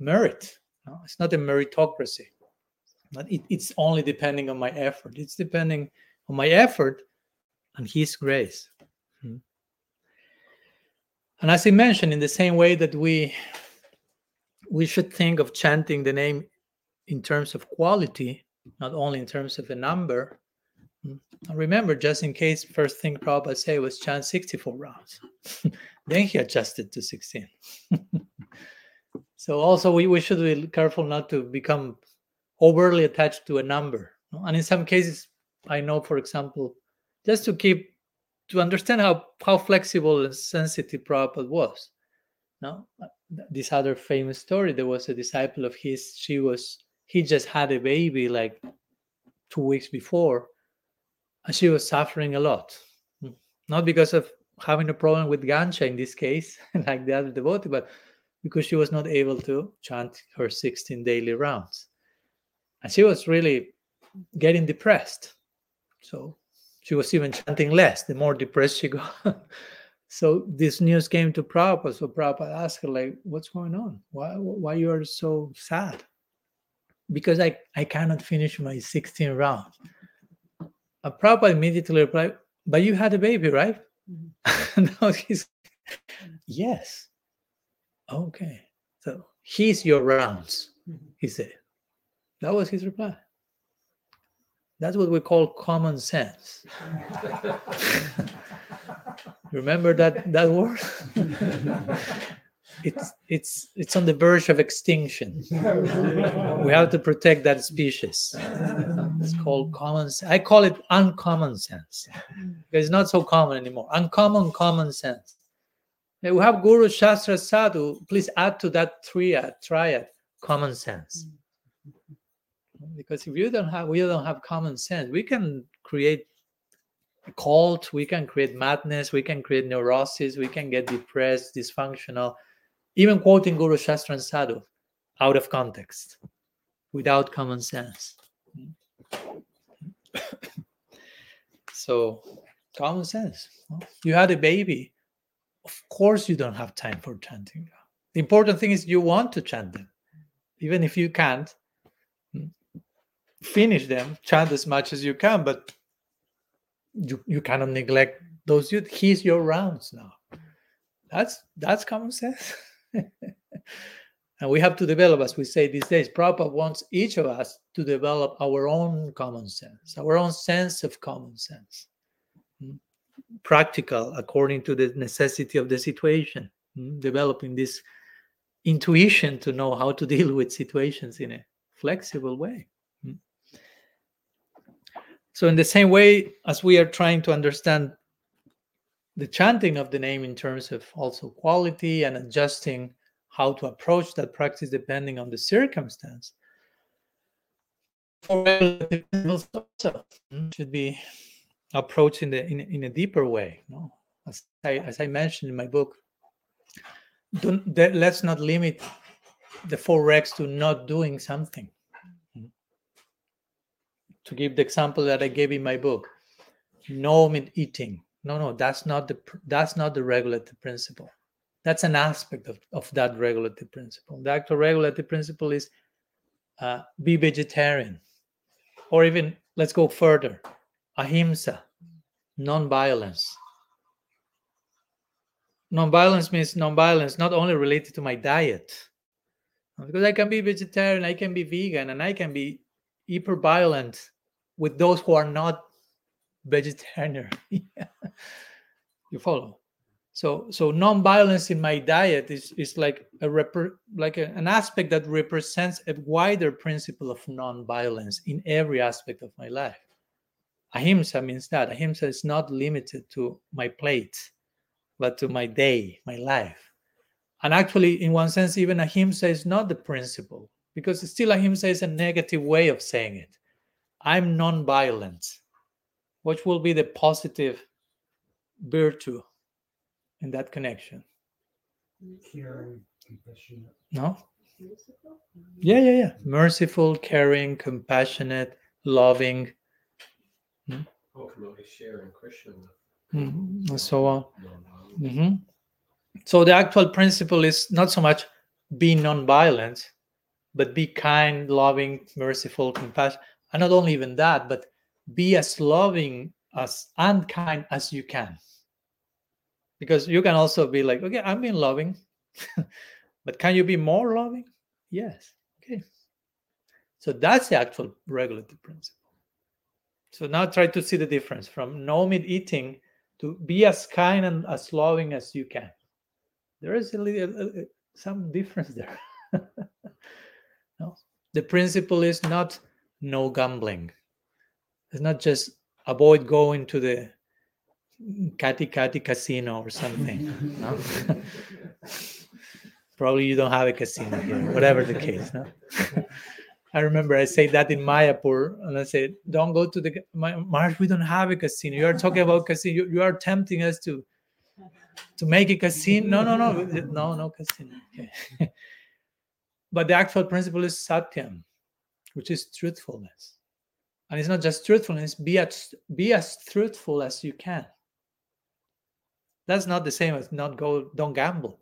merit. No? It's not a meritocracy. But it, it's only depending on my effort. It's depending on my effort and His grace. Hmm. And as I mentioned, in the same way that we we should think of chanting the name in terms of quality, not only in terms of a number. Hmm. And remember, just in case, first thing Prabhupada said was chant 64 rounds. Then he adjusted to 16. so also we, we should be careful not to become overly attached to a number. And in some cases, I know, for example, just to keep to understand how how flexible and sensitive Prabhupada was. Now, this other famous story, there was a disciple of his, she was he just had a baby like two weeks before, and she was suffering a lot. Not because of having a problem with Gansha in this case, like the other devotee, but because she was not able to chant her 16 daily rounds. And she was really getting depressed. So she was even chanting less, the more depressed she got. so this news came to Prabhupada. So Prabhupada asked her, like, what's going on? Why why you are so sad? Because I, I cannot finish my 16 rounds. And Prabhupada immediately replied, But you had a baby, right? Mm-hmm. no, he's yes. Okay. So he's your rounds, mm-hmm. he said. That was his reply. That's what we call common sense. Remember that that word? it's it's it's on the verge of extinction. we have to protect that species. It's called common. Sense. I call it uncommon sense. Mm. It's not so common anymore. Uncommon common sense. We have Guru Shastra Sadhu. Please add to that triad, triad, common sense. Mm. Because if you don't have, we don't have common sense. We can create cult. We can create madness. We can create neurosis. We can get depressed, dysfunctional even quoting Guru Shastra and Sadhu out of context, without common sense. so, common sense. You had a baby. Of course, you don't have time for chanting. The important thing is you want to chant them. Even if you can't finish them, chant as much as you can, but you, you cannot neglect those youth. He's your rounds now. That's that's common sense. and we have to develop, as we say these days, Prabhupada wants each of us to develop our own common sense, our own sense of common sense, hmm? practical according to the necessity of the situation, hmm? developing this intuition to know how to deal with situations in a flexible way. So, in the same way as we are trying to understand the chanting of the name in terms of also quality and adjusting how to approach that practice depending on the circumstance. Should be approached in, the, in, in a deeper way. No? As, I, as I mentioned in my book, don't, let's not limit the four regs to not doing something. To give the example that I gave in my book, no meat eating. No no that's not the that's not the regulative principle. That's an aspect of, of that regulative principle. The actual regulative principle is uh, be vegetarian. Or even let's go further ahimsa non-violence. Non-violence means non-violence not only related to my diet. Because i can be vegetarian i can be vegan and i can be hyper violent with those who are not vegetarian. you follow? So so non-violence in my diet is is like a rep- like a, an aspect that represents a wider principle of non-violence in every aspect of my life. Ahimsa means that ahimsa is not limited to my plate, but to my day, my life. And actually, in one sense, even ahimsa is not the principle because still ahimsa is a negative way of saying it. I'm non-violent what will be the positive virtue in that connection? Caring, compassionate. No? Yeah, yeah, yeah. Merciful, caring, compassionate, loving. Hmm? Ultimately sharing Krishna. Mm-hmm. And so on. Mm-hmm. So the actual principle is not so much be non-violent, but be kind, loving, merciful, compassionate. And not only even that, but be as loving as and kind as you can. Because you can also be like okay i'm being loving. But can you be more loving? Yes. Okay. So that's the actual regulative principle. So now try to see the difference from no meat eating to be as kind and as loving as you can. There is a little some difference there. No. The principle is not no gambling it's not just avoid going to the Kati Kati casino or something. no? Probably you don't have a casino here, whatever the case. No? I remember I said that in Mayapur, and I said, "Don't go to the Marsh. We don't have a casino. You are talking about casino. You, you are tempting us to to make a casino. No, no, no, no, no casino. Okay. but the actual principle is satyam, which is truthfulness. And it's not just truthfulness be as be as truthful as you can. That's not the same as not go don't gamble.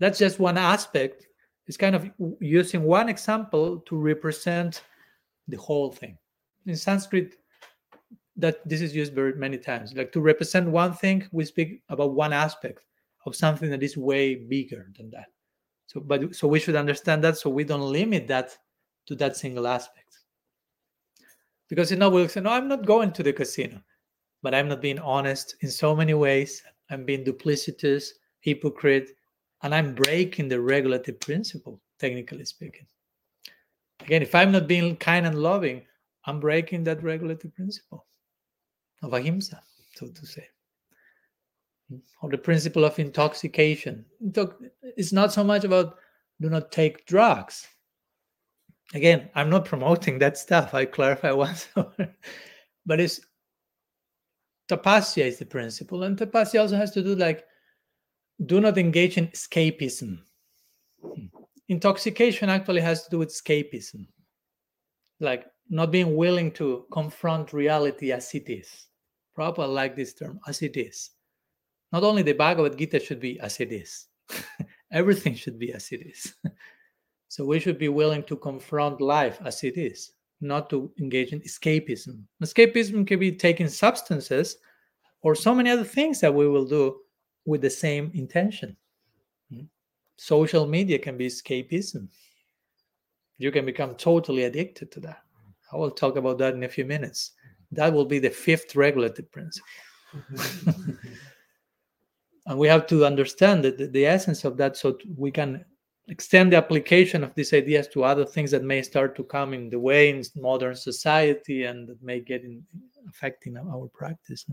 That's just one aspect. It's kind of using one example to represent the whole thing. In sanskrit that this is used very many times like to represent one thing we speak about one aspect of something that is way bigger than that. So but so we should understand that so we don't limit that to that single aspect because you know we'll say, no, I'm not going to the casino, but I'm not being honest in so many ways. I'm being duplicitous, hypocrite, and I'm breaking the regulative principle, technically speaking. Again, if I'm not being kind and loving, I'm breaking that regulative principle of ahimsa, so to say. Or the principle of intoxication. It's not so much about do not take drugs. Again, I'm not promoting that stuff. I clarify once, but it's tapasya is the principle, and tapasya also has to do like do not engage in escapism. Hmm. Intoxication actually has to do with escapism, like not being willing to confront reality as it is. Prabhupada like this term, as it is. Not only the Bhagavad Gita should be as it is, everything should be as it is. so we should be willing to confront life as it is, not to engage in escapism. Escapism can be taking substances or so many other things that we will do with the same intention. Hmm? Social media can be escapism. You can become totally addicted to that. I will talk about that in a few minutes. That will be the fifth regulative principle. and we have to understand that the, the essence of that so we can extend the application of these ideas to other things that may start to come in the way in modern society and that may get in affecting our practice.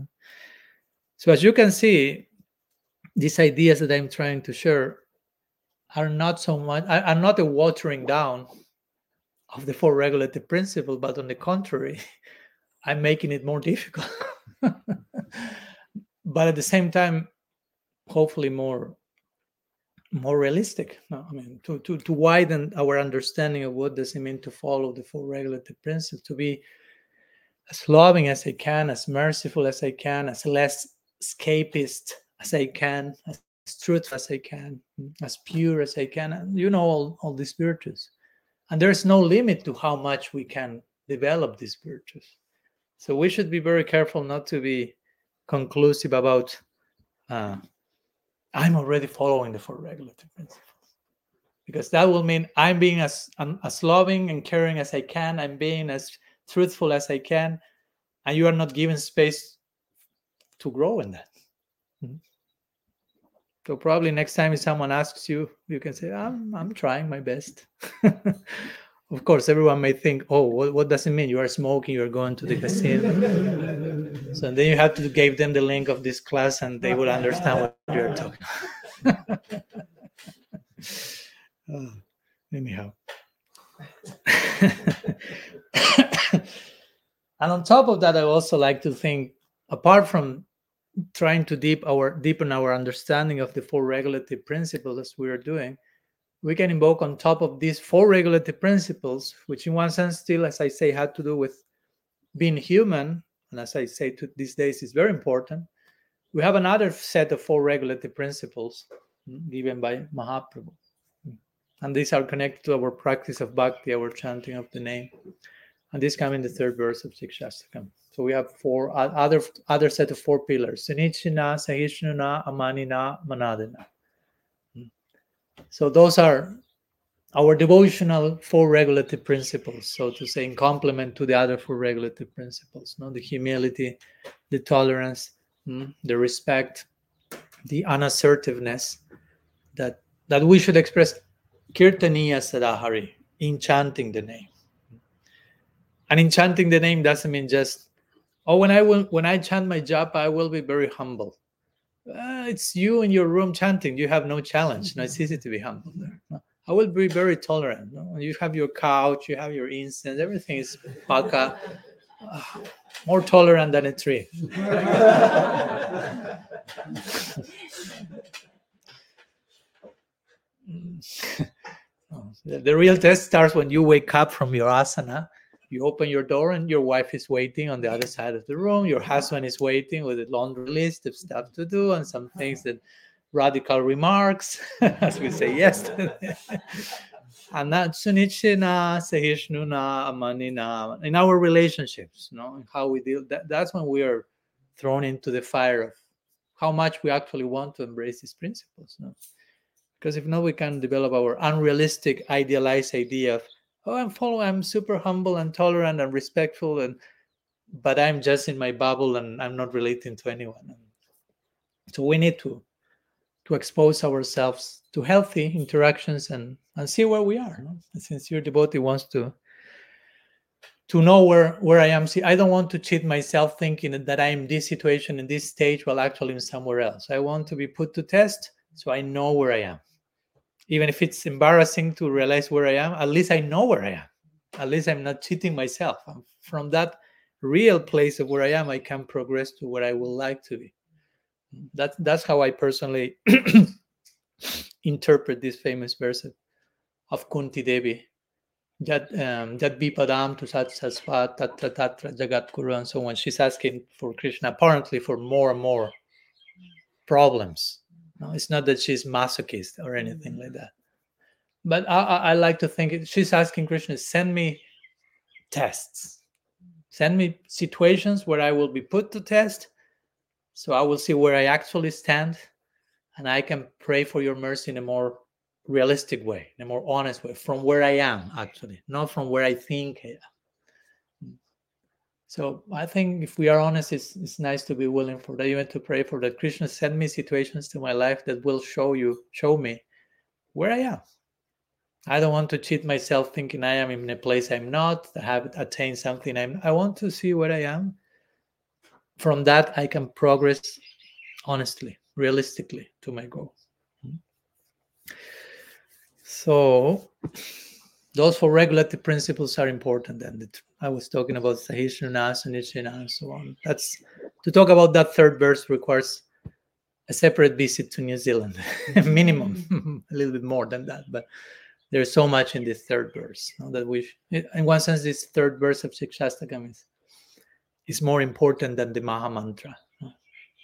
So as you can see, these ideas that I'm trying to share are not so much are not a watering down of the four regulative principle, but on the contrary, I'm making it more difficult. but at the same time, hopefully more more realistic. I mean, to, to, to widen our understanding of what does it mean to follow the four regulative principles, to be as loving as I can, as merciful as I can, as less escapist as I can, as truthful as I can, as pure as I can. And you know all, all these virtues. And there's no limit to how much we can develop these virtues. So we should be very careful not to be conclusive about uh, I'm already following the four regulative principles. Because that will mean I'm being as as loving and caring as I can, I'm being as truthful as I can, and you are not given space to grow in that. Mm-hmm. So probably next time if someone asks you, you can say, "I'm I'm trying my best." of course, everyone may think, "Oh, what, what does it mean? You are smoking. You are going to the casino." so then you have to give them the link of this class, and they will understand what you're talking. oh, anyhow. and on top of that, I also like to think, apart from trying to deep our deepen our understanding of the four regulative principles as we are doing we can invoke on top of these four regulative principles which in one sense still as i say had to do with being human. And as i say to these days is very important. We have another set of four regulative principles mm, given by mahaprabhu. And these are connected to our practice of bhakti our chanting of the name. And this come in the third verse of Shikshastakam. So we have four other other set of four pillars: Sunichina, Sahishnuna, Amanina, Manadina. So those are our devotional four regulative principles, so to say, in complement to the other four regulative principles. No, the humility, the tolerance, hmm, the respect, the unassertiveness that that we should express kirtaniya sadahari in chanting the name. And enchanting the name doesn't mean just Oh, when I will, when I chant my japa, I will be very humble. Uh, it's you in your room chanting. You have no challenge. No, it's easy to be humble there. I will be very tolerant. You have your couch, you have your incense, everything is paka. Uh, more tolerant than a tree. the real test starts when you wake up from your asana you open your door and your wife is waiting on the other side of the room your husband is waiting with a laundry list of stuff to do and some things that radical remarks as we say yesterday and that sunichina sahishnuna amanina in our relationships you know how we deal that, that's when we are thrown into the fire of how much we actually want to embrace these principles no? because if not we can develop our unrealistic idealized idea of oh i'm following i'm super humble and tolerant and respectful and but i'm just in my bubble and i'm not relating to anyone so we need to to expose ourselves to healthy interactions and and see where we are. A sincere devotee wants to to know where where I am. See, I don't want to cheat myself thinking that I am this situation in this stage while actually I'm somewhere else. I want to be put to test so I know where I am. Even if it's embarrassing to realize where I am, at least I know where I am. At least I'm not cheating myself. And from that real place of where I am, I can progress to where I would like to be. That, that's how I personally interpret this famous verse of Kunti Devi. Jad um, Jad Vipadam to Sat Sasvat Tatra Tatra Jagat Guru and so on. She's asking for Krishna apparently for more and more problems. No, it's not that she's masochist or anything like mm. that. But I, I, I like to think it, she's asking Krishna, send me tests, send me situations where I will be put to test, so I will see where I actually stand, and I can pray for your mercy in a more realistic way, in a more honest way, from where I am actually, not from where I think. So I think if we are honest, it's, it's nice to be willing for that, even to pray for that. Krishna send me situations to my life that will show you, show me where I am. I don't want to cheat myself thinking I am in a place I'm not, I have attained something I'm I want to see where I am. From that I can progress honestly, realistically to my goal. Hmm. So those four regulative principles are important. And I was talking about Sahishrana, Sunishrana, and so on. That's to talk about that third verse requires a separate visit to New Zealand, minimum, a little bit more than that. But there's so much in this third verse you know, that we, in one sense, this third verse of Shikshastakam is, is more important than the Maha Mantra.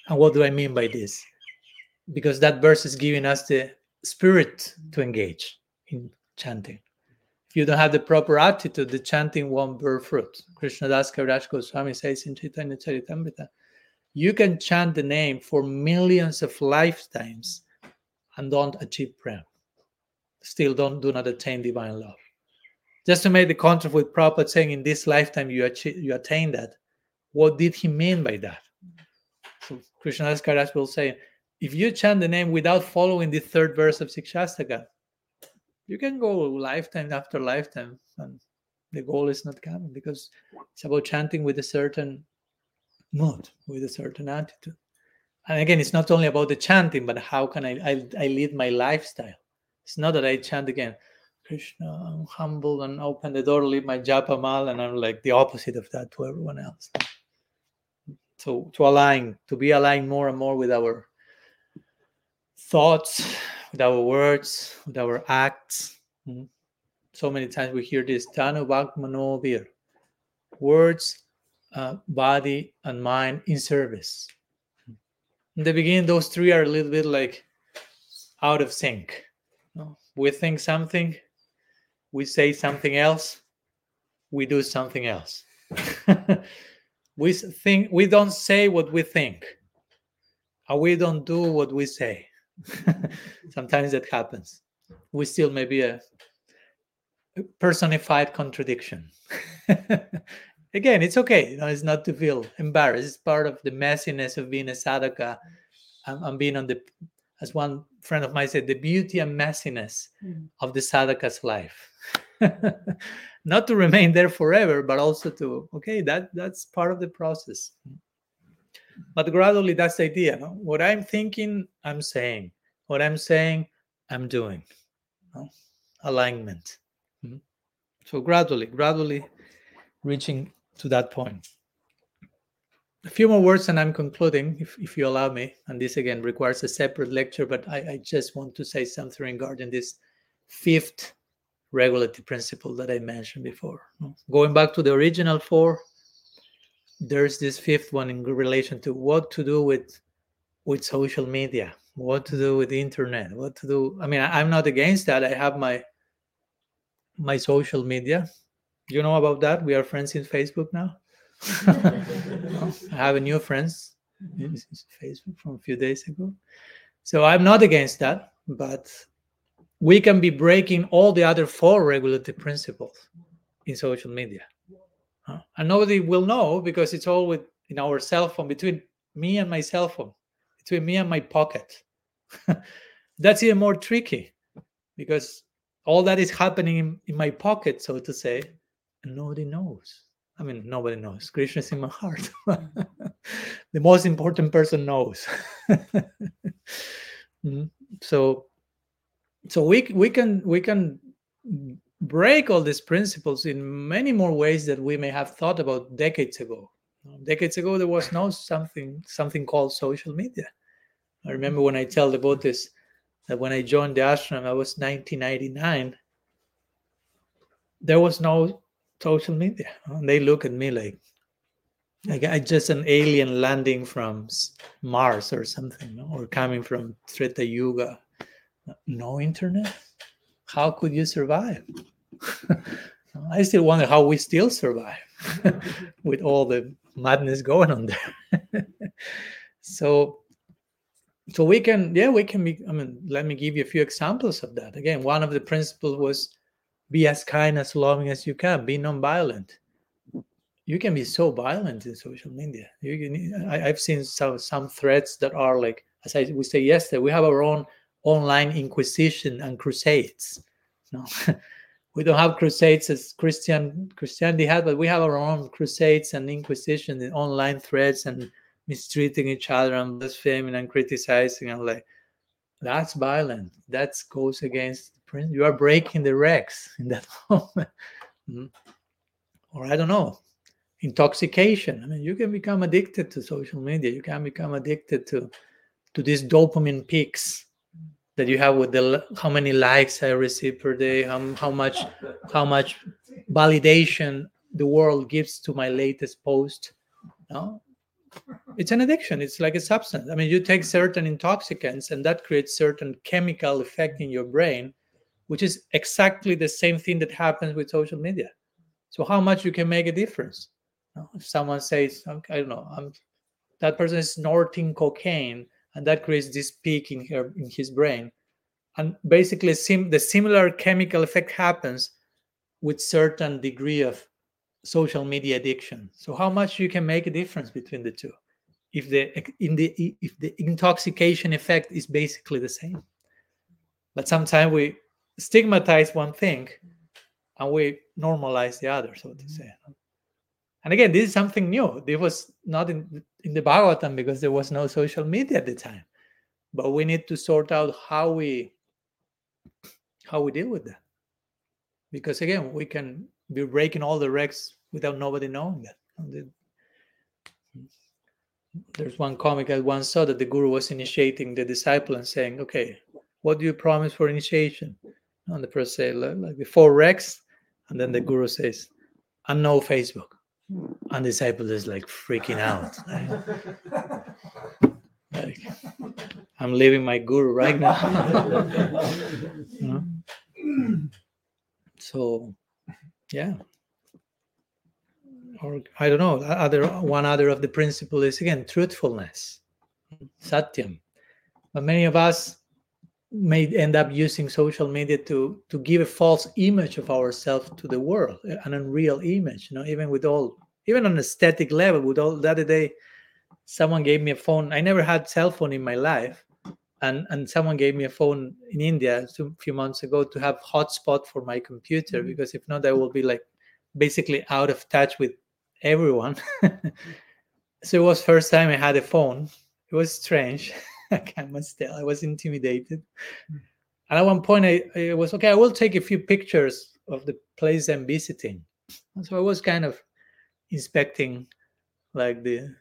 And what do I mean by this? Because that verse is giving us the spirit to engage in chanting. If you don't have the proper attitude, the chanting won't bear fruit. Krishna Das Kaviraj Goswami says in Chaitanya Charitamrita, you can chant the name for millions of lifetimes and don't achieve prem. Still don't do not attain divine love. Just to make the contrast with Prabhupada saying in this lifetime you achieve, you attain that. What did he mean by that? So Krishna Das Kaviraj will say, if you chant the name without following the third verse of Sikshastaka, you can go lifetime after lifetime and the goal is not coming because it's about chanting with a certain mood, with a certain attitude. And again, it's not only about the chanting, but how can I, I, I lead my lifestyle? It's not that I chant again, Krishna, I'm humble and open the door, leave my japa mal, and I'm like the opposite of that to everyone else. So to align, to be aligned more and more with our thoughts, with our words, with our acts. Mm. So many times we hear this Tanu Manovir. Words, uh, body, and mind in service. In the beginning, those three are a little bit like out of sync. We think something, we say something else, we do something else. we think we don't say what we think, and we don't do what we say. Sometimes that happens. We still may be a personified contradiction. Again, it's okay. You know, it's not to feel embarrassed. It's part of the messiness of being a sadhaka and, and being on the, as one friend of mine said, the beauty and messiness mm. of the sadhaka's life. not to remain there forever, but also to okay, that that's part of the process but gradually that's the idea no? what i'm thinking i'm saying what i'm saying i'm doing no? alignment mm-hmm. so gradually gradually reaching to that point a few more words and i'm concluding if, if you allow me and this again requires a separate lecture but I, I just want to say something regarding this fifth regulative principle that i mentioned before going back to the original four there's this fifth one in relation to what to do with with social media what to do with the internet what to do i mean I, am not against that i have my my social media. You know about that? We are friends in facebook now. I have a new friends in facebook from a few days ago. So i'm not against that but we can be breaking all the other four regulative principles in social media and nobody will know because it's all with in our cell phone between me and my cell phone between me and my pocket That's even more tricky because all that is happening in, my pocket, so to say, and nobody knows. I mean, nobody knows. Krishna is in my heart. the most important person knows. Mhm. So, so we we can we can break all these principles in many more ways that we may have thought about decades ago. Decades ago, there was no something something called social media. I remember when I tell the devotees that when I joined the ashram, I was 1999. There was no social media. And they look at me like, like I just an alien landing from Mars or something, or coming from Treta Yuga. No internet. How could you survive? I still wonder how we still survive with all the madness going on there. so so we can yeah we can be i mean let me give you a few examples of that again one of the principles was be as kind as loving as you can be non-violent you can be so violent in social media you can, I, i've seen some some threads that are like as i we say yesterday we have our own online inquisition and crusades. No we don't have crusades as christian christianity had but we have our own crusades and inquisition in online threads and mistreating each other and blaspheming and criticizing and like that's violent. That goes against the prin- you are breaking the regs in that moment. Mm. or i don't know intoxication. I mean you can become addicted to social media. You can become addicted to to these dopamine peaks that you have with the how many likes i receive per day how, how much how much validation the world gives to my latest post no it's an addiction it's like a substance. I mean you take certain intoxicants and that creates certain chemical effect in your brain which is exactly the same thing that happens with social media. So how much you can make a difference? Know, if someone says i don't know i'm that person is snorting cocaine and that creates this peak in her in his brain. And basically sim- the similar chemical effect happens with certain degree of social media addiction. So how much you can make a difference between the two if the in the if the intoxication effect is basically the same. But sometimes we stigmatize one thing and we normalize the other so to say. And again this is something new. This was not in in the bhagavatam because there was no social media at the time but we need to sort out how we how we deal with that because again we can be breaking all the regs without nobody knowing that there's one comic I once saw that the guru was initiating the disciple and saying, "Okay, what do you promise for initiation?" And the person "Like like the four regs," and then the guru says, "And no Facebook." And disciple is like freaking out. Like, I'm leaving my guru right now. So, yeah. Or I don't know. Other one other of the principle is again truthfulness, satyam. But many of us may end up using social media to to give a false image of ourselves to the world, an unreal image. You know, even with all, even on a static level, with all the other day, someone gave me a phone. I never had cell phone in my life, and and someone gave me a phone in India a few months ago to have hotspot for my computer mm-hmm. because if not, I will be like basically out of touch with everyone. so it was first time I had a phone. It was strange. I must tell. I was intimidated. Mm-hmm. And at one point, I, I was okay. I will take a few pictures of the place I'm visiting. And so I was kind of inspecting, like the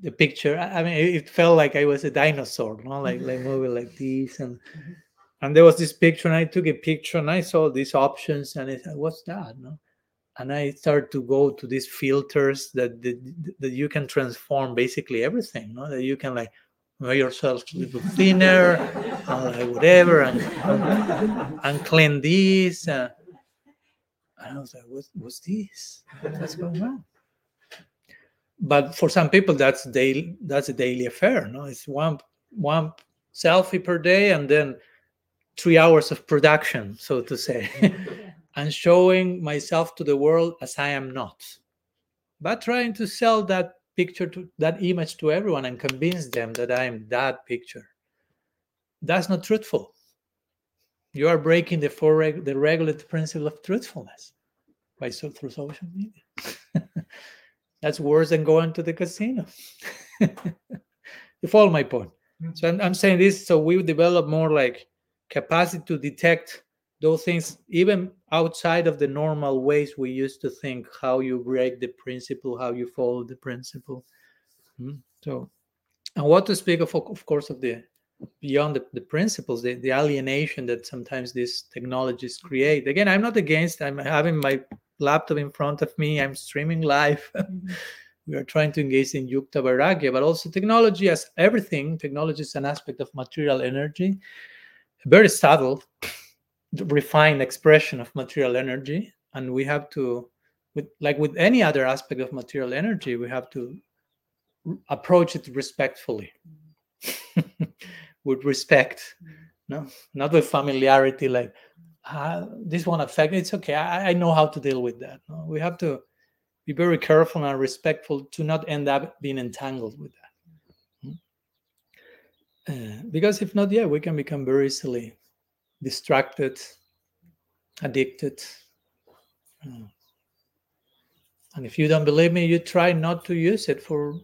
the, picture. I mean, it felt like I was a dinosaur, no? like like moving like this, and and there was this picture, and I took a picture, and I saw these options, and I said, "What's that?" No, and I started to go to these filters that that, that you can transform basically everything, no? That you can like make yourself a little thinner, or like whatever, and and clean this. Uh, and I was like, what, what's this? What's going on? But for some people, that's daily. That's a daily affair. No, it's one one selfie per day, and then three hours of production, so to say, and showing myself to the world as I am not, but trying to sell that picture to that image to everyone and convince them that I am that picture. that's not truthful. You are breaking the four reg- the regulative principle of truthfulness by so through social media. that's worse than going to the casino. you follow my point. So I'm, I'm saying this so we develop more like capacity to detect those things even outside of the normal ways we used to think how you break the principle how you follow the principle Mm. so and what to speak of of course of the beyond the, the principles the, the alienation that sometimes these technologies create. Again i'm not against i'm having my laptop in front of me i'm streaming live. Mm-hmm. We are trying to engage in yukta vairagya but also technology as everything technology is an aspect of material energy a very subtle refined expression of material energy. And we have to with like with any other aspect of material energy we have to r- approach it respectfully mm-hmm. with respect no not with familiarity like ah, this won't affect it's okay. I, I know how to deal with that no? we have to be very careful and respectful to not end up being entangled with that. Uh, because if not yeah we can become very easily distracted addicted uh, and if you don't believe me you try not to use it for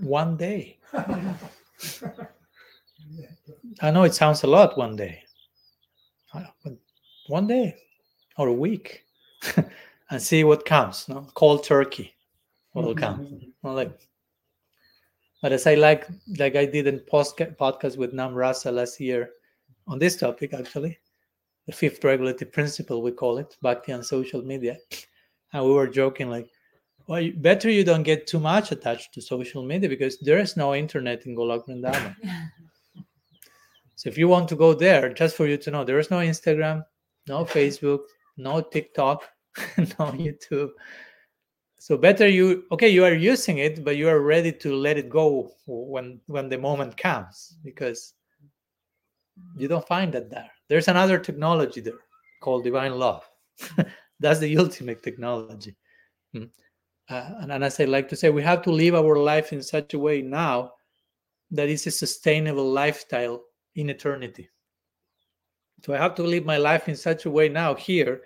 one day i know it sounds a lot one day. Uh, but one day or a week and see what comes no? Cold turkey what will come? Like but as I like, like I did in post podcast with Namarasa last year on this topic, actually, the fifth regulative principle we call it, Bhakti on social media, and we were joking like, well, you- better you don't get too much attached to social media because there is no internet in Golok Vrindavan. So if you want to go there, just for you to know, there is no Instagram, no Facebook, no TikTok, no YouTube. So better you okay, you are using it, but you are ready to let it go when when the moment comes because you don't find that there. There's another technology there called divine love. That's the ultimate technology. Mm. Uh, and, and as I like to say, we have to live our life in such a way now that it's a sustainable lifestyle in eternity. So I have to live my life in such a way now here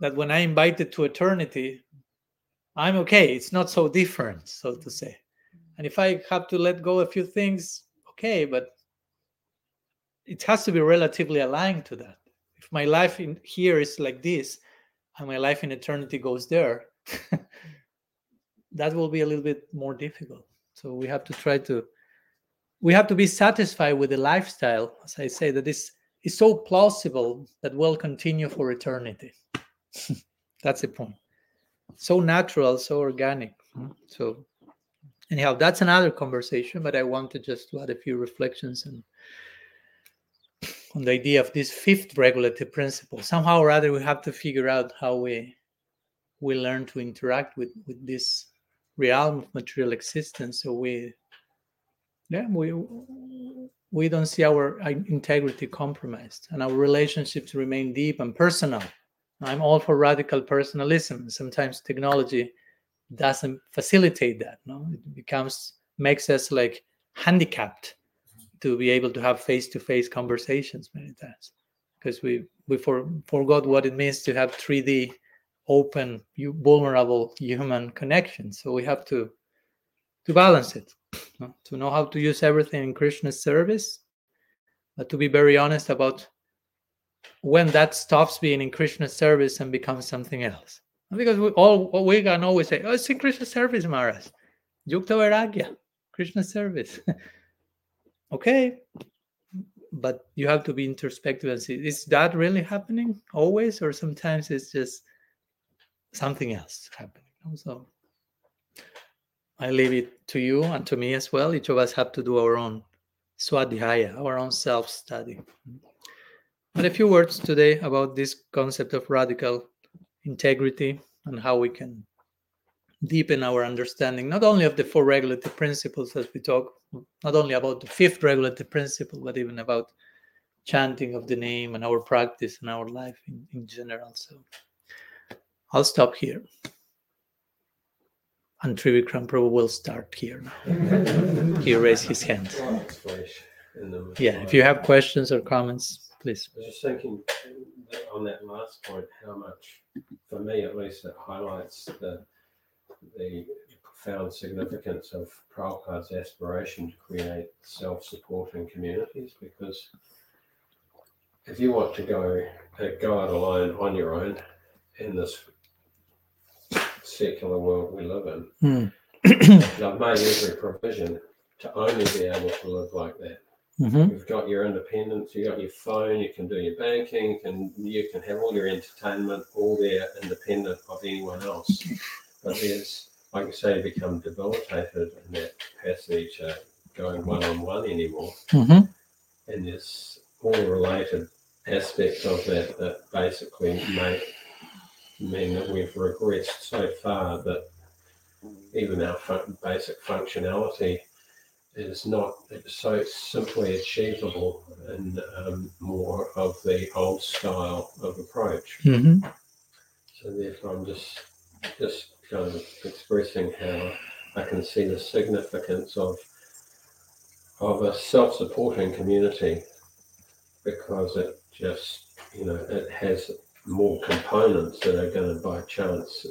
that when I invite it to eternity, I'm okay. It's not so different, so to say. And if I have to let go a few things, okay, but it has to be relatively aligned to that. If my life in here is like this, and my life in eternity goes there, that will be a little bit more difficult. So we have to try to we have to be satisfied with the lifestyle, as I say, that is is so plausible that will continue for eternity. That's the point. So natural, so organic. mm. So anyhow, that's another conversation, but I wanted just to add a few reflections and on the idea of this fifth regulative principle. Somehow or other, we have to figure out how we we learn to interact with with this realm of material existence. So we, yeah, we we don't see our integrity compromised, and our relationships remain deep and personal. I'm all for radical personalism. Sometimes technology doesn't facilitate that. No, it becomes makes us like handicapped to be able to have face-to-face conversations many times because we we for, forgot what it means to have 3D open you vulnerable human connection. So we have to to balance it no? to know how to use everything in krishna's service but to be very honest about when that stops being in krishna's service and becomes something else. Because we all we can always say oh it's in krishna's service maras yukta vairagya krishna's service. Okay but you have to be introspective and see is that really happening always or sometimes it's just something else happening so i leave it to you and to me as well. Each of us have to do our own swadhyaya our own self study but a few words today about this concept of radical integrity and how we can deepen our understanding not only of the four regulative principles as we talk not only about the fifth regulative principle but even about chanting of the name and our practice and our life in, in general. So i'll stop here and Trivikram Prabhu will start here now. he raised his hand. Long explanation. in them. Yeah, if you have questions or comments, please. I was just thinking on that last point, how much, for me at least, it highlights the the profound significance of Prabhupada's aspiration to create self-supporting communities. Because if you want to go uh, go out alone on your own in this secular world we live in, Hmm. they've made every provision to only be able to live like that. Mhm. You've got your independence, you've got your phone, you can do your banking, you can you can have all your entertainment all there independent of anyone else. But there's like you say, become debilitated in that capacity to going one on one anymore. Mhm. And there's all related aspects of that that basically make mean that we've regressed so far that even our fun- basic functionality is not so simply achievable in um, more of the old style of approach. Mhm. So therefore, I'm just just kind of expressing how I can see the significance of of a self-supporting community because it just you know it has more components that are going to by chance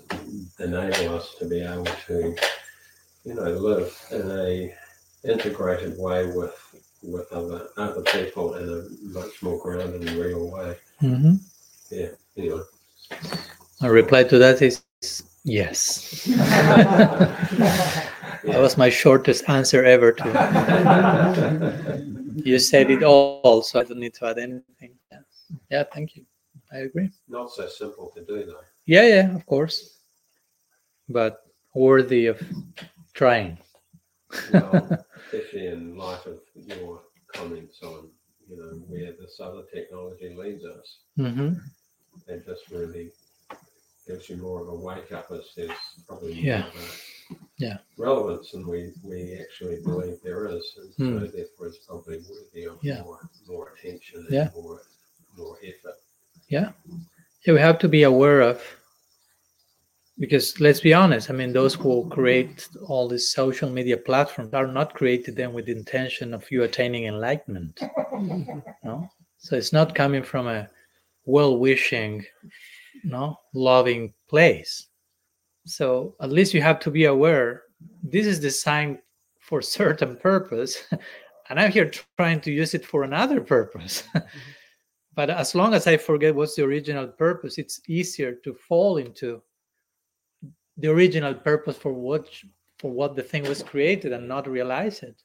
enable us to be able to you know live in a integrated way with with other other people in a much more grounded and real way. Mhm. Anyway. My reply to that is yes. That was my shortest answer ever to you said it all, so I don't need to add anything. Yeah, yeah thank you. I agree. Not so simple to do though. Yeah, yeah, of course. But worthy of trying. Well, especially in light of your comments on, you know, where this other technology leads us, hmm it just really gives you more of a wake up as there's probably Yeah. of Yeah. relevance than we we actually believe there is, and so Hmm. therefore it's probably worthy of Yeah. more more attention and Yeah. more more effort. Yeah, yeah we have to be aware of because let's be honest. I mean, those who create all these social media platforms are not created them with the intention of you attaining enlightenment. No, so it's not coming from a well-wishing, no, loving place. So at least you have to be aware. This is designed for certain purpose, and I'm here trying to use it for another purpose. But as long as I forget what's the original purpose, it's easier to fall into the original purpose for what for what the thing was created and not realize it.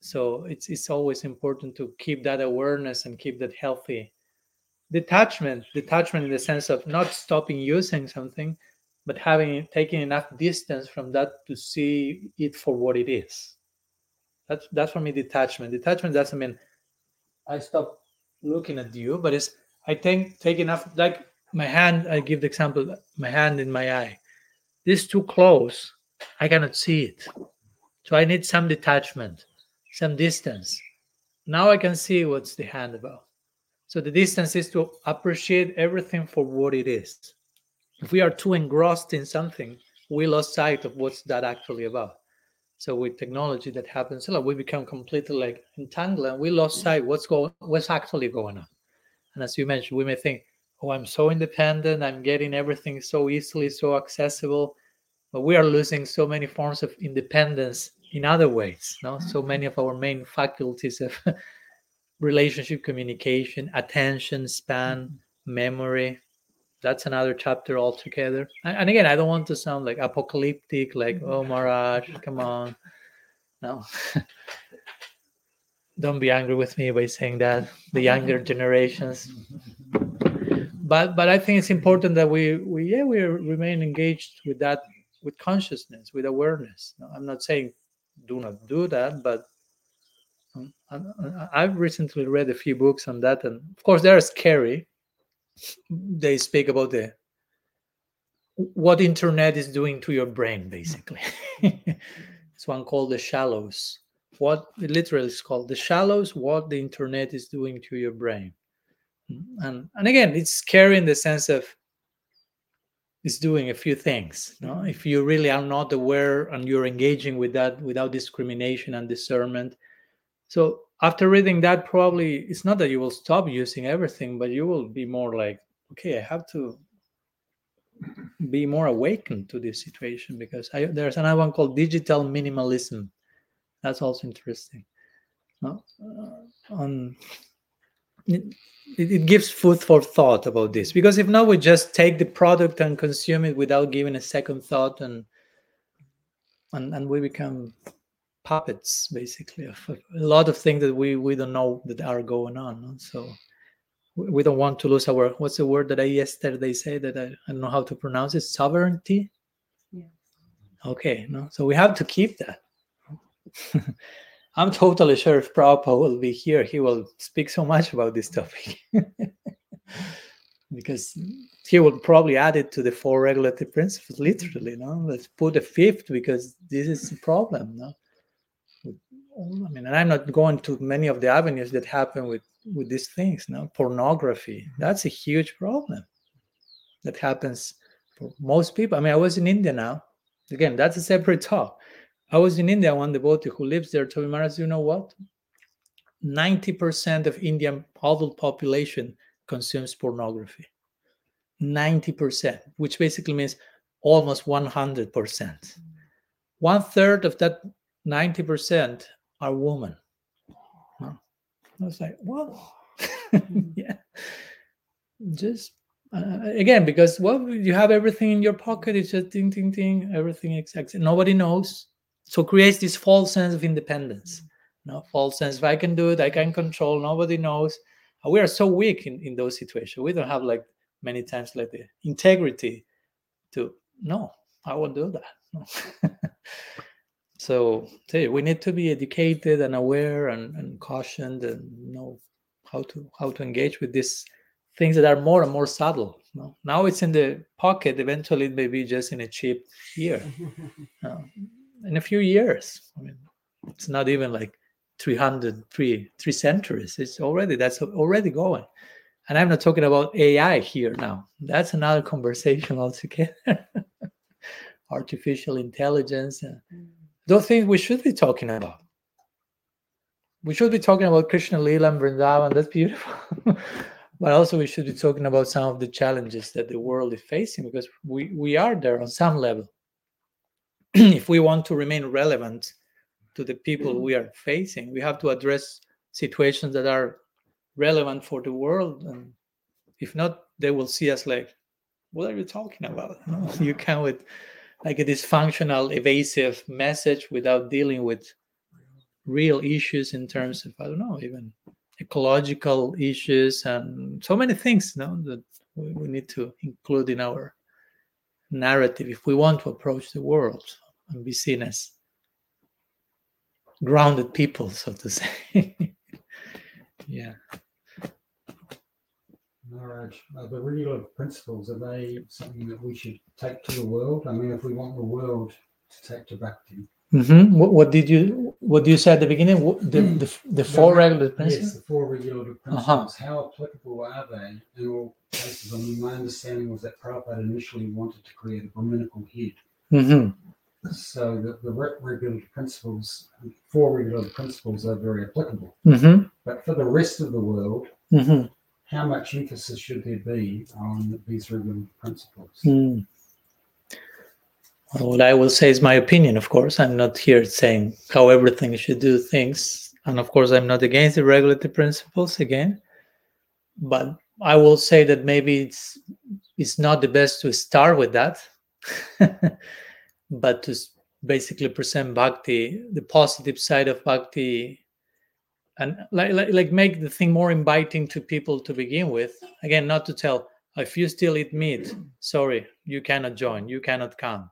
So it's it's always important to keep that awareness and keep that healthy detachment. Detachment in the sense of not stopping using something, but having taking enough distance from that to see it for what it is. That's that's for me detachment. Detachment doesn't mean I stop looking at you, but it's I think take enough like my hand, I give the example, my hand in my eye. This is too close, I cannot see it. So I need some detachment, some distance. Now I can see what's the hand about. So the distance is to appreciate everything for what it is. If we are too engrossed in something, we lost sight of what's that actually about. So with technology that happens a lot, we become completely like entangled and we lost sight what's going what's actually going on. And as you mentioned, we may think, oh, I'm so independent, I'm getting everything so easily, so accessible. But we are losing so many forms of independence in other ways. No, mm-hmm. so many of our main faculties of relationship communication, attention span, mm-hmm. memory. That's another chapter altogether. And, and again, I don't want to sound like apocalyptic, like, oh mm-hmm. Maharaj, come on. No. don't be angry with me by saying that. The younger generations. But but I think it's important that we we yeah we remain engaged with that with consciousness, with awareness. No, I'm not saying do not do that, but mm, I- I've recently read a few books on that, and of course they're scary. They speak about the what internet is doing to your brain, basically. it's one called the shallows. What it literally is called the shallows. What the internet is doing to your brain, and and again, it's scary in the sense of is doing a few things. No? If you really are not aware and you're engaging with that without discrimination and discernment, So after reading that, probably it's not that you will stop using everything, but you will be more like, okay, I have to be more awakened to this situation because I, there's another one called digital minimalism. That's also interesting. Uh, on it, it gives food for thought about this because if not, we just take the product and consume it without giving a second thought, and and and we become puppets basically of a lot of things that we we don't know that are going on. So we don't want to lose our what's the word that I yesterday say that I, I don't know how to pronounce it sovereignty. Yeah. Okay, no, so we have to keep that. I'm totally sure if Prabhupada will be here, he will speak so much about this topic. because he will probably add it to the four regulative principles, literally. No, let's put a fifth because this is a problem. No, I mean, and I'm not going to many of the avenues that happen with with these things. No, pornography. That's a huge problem that happens for most people. I mean, I was in India now. Again, that's a separate talk. I was in India. One devotee who lives there told me, Maharaj, you know what? 90% of Indian adult population consumes pornography. 90%, which basically means almost 100%. One third of that 90% are women. Huh. I was like, well, hmm. yeah. Just uh, uh, again, because well, you have everything in your pocket, it's just ding, ding, ding, everything exact. Nobody knows. So creates this false sense of independence. Hmm. You No false sense. If I can do it, I can control. Nobody knows. We are so weak in, in those situations. We don't have like many times like the integrity to no, I won't do that. No. so say we need to be educated and aware and, and cautioned and know how to how to engage with these things that are more and more subtle. No? Now it's in the pocket. Eventually, it may be just in a chip here. Uh, in a few years, I mean, it's not even like 300, three, three centuries. It's already that's already going. And I'm not talking about AI here now. That's another conversation altogether. Artificial intelligence. uh, Those things we should be talking about. We should be talking about Krishna Lila and Vrindavan. That's beautiful. but also we should be talking about some of the challenges that the world is facing because we, we are there on some level. if we want to remain relevant to the people we are facing, we have to address situations that are relevant for the world. And if not, they will see us like, what are you talking about? You come with like a dysfunctional, evasive message without dealing with real issues in terms of, I don't know, even ecological issues and so many things no, that we, we need to include in our narrative if we want to approach the world and be seen as grounded people, so to say. yeah. Maharaj, uh, the regular principles, are they something that we should take to the world? I mean, if we want the world to take to Bhakti. hmm What, what did you what you say at the beginning? The, the the four regular principles. Yes, the four regulative principles. Uh-huh. How applicable are they in all cases? I mean, my understanding was that Prabhupada initially wanted to create a Brahminical head. hmm So the, the re- regulative principles, four regular principles are very applicable. hmm But for the rest of the world, hmm how much emphasis should there be on these regulative principles? Mm. What I will say is my opinion, of course. I'm not here saying how everything should do things. And of course, I'm not against the regulative principles again. But I will say that maybe it's it's not the best to start with that, but to basically present bhakti, the positive side of bhakti, and like, like like make the thing more inviting to people to begin with. Again, not to tell if you still eat meat, sorry, you cannot join, you cannot come.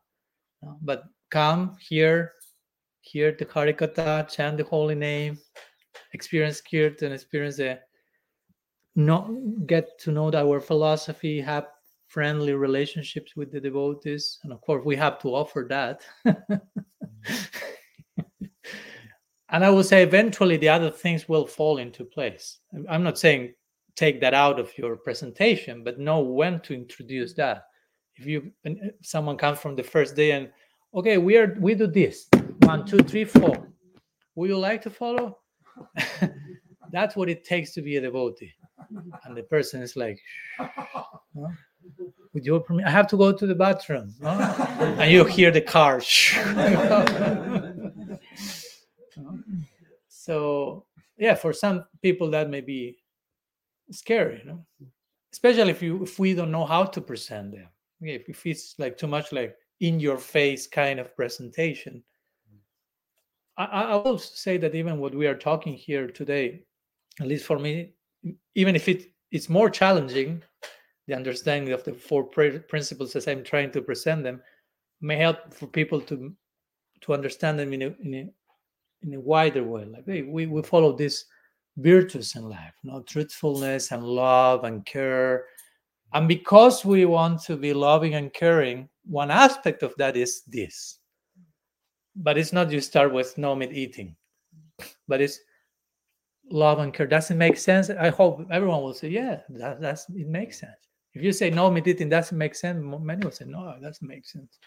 But come here, hear the Harikatha, chant the holy name, experience Kirtan, experience the know, get to know our philosophy, have friendly relationships with the devotees. And of course, we have to offer that. and I will say eventually the other things will fall into place. I'm- not saying take that out of your presentation, but know when to introduce that. If you uh, someone comes from the first day and okay, we are we do this one, two, three, four. Would you like to follow? That's what it takes to be a devotee. And the person is like, "Huh? with your permission, I have to go to the bathroom. no?" And you hear the car. so yeah, for some people that may be scary, you know? especially if you if we don't know how to present them. Okay, if, it's like too much like in your face kind of presentation. I, I will say that even what we are talking here today, at least for me, even if it it's more challenging, the understanding of the four pri- principles as I'm trying to present them may help for people to to understand them in a in in a wider way. Like hey, we we follow these virtues in life, you no truthfulness and love and care. And because we want to be loving and caring, one aspect of that is this. But it's not you start with no meat eating, but it's love and care. Doesn't make sense. I hope everyone will say, yeah, that, that's it makes sense. If you say no meat eating doesn't make sense, many will say, no, it doesn't make sense.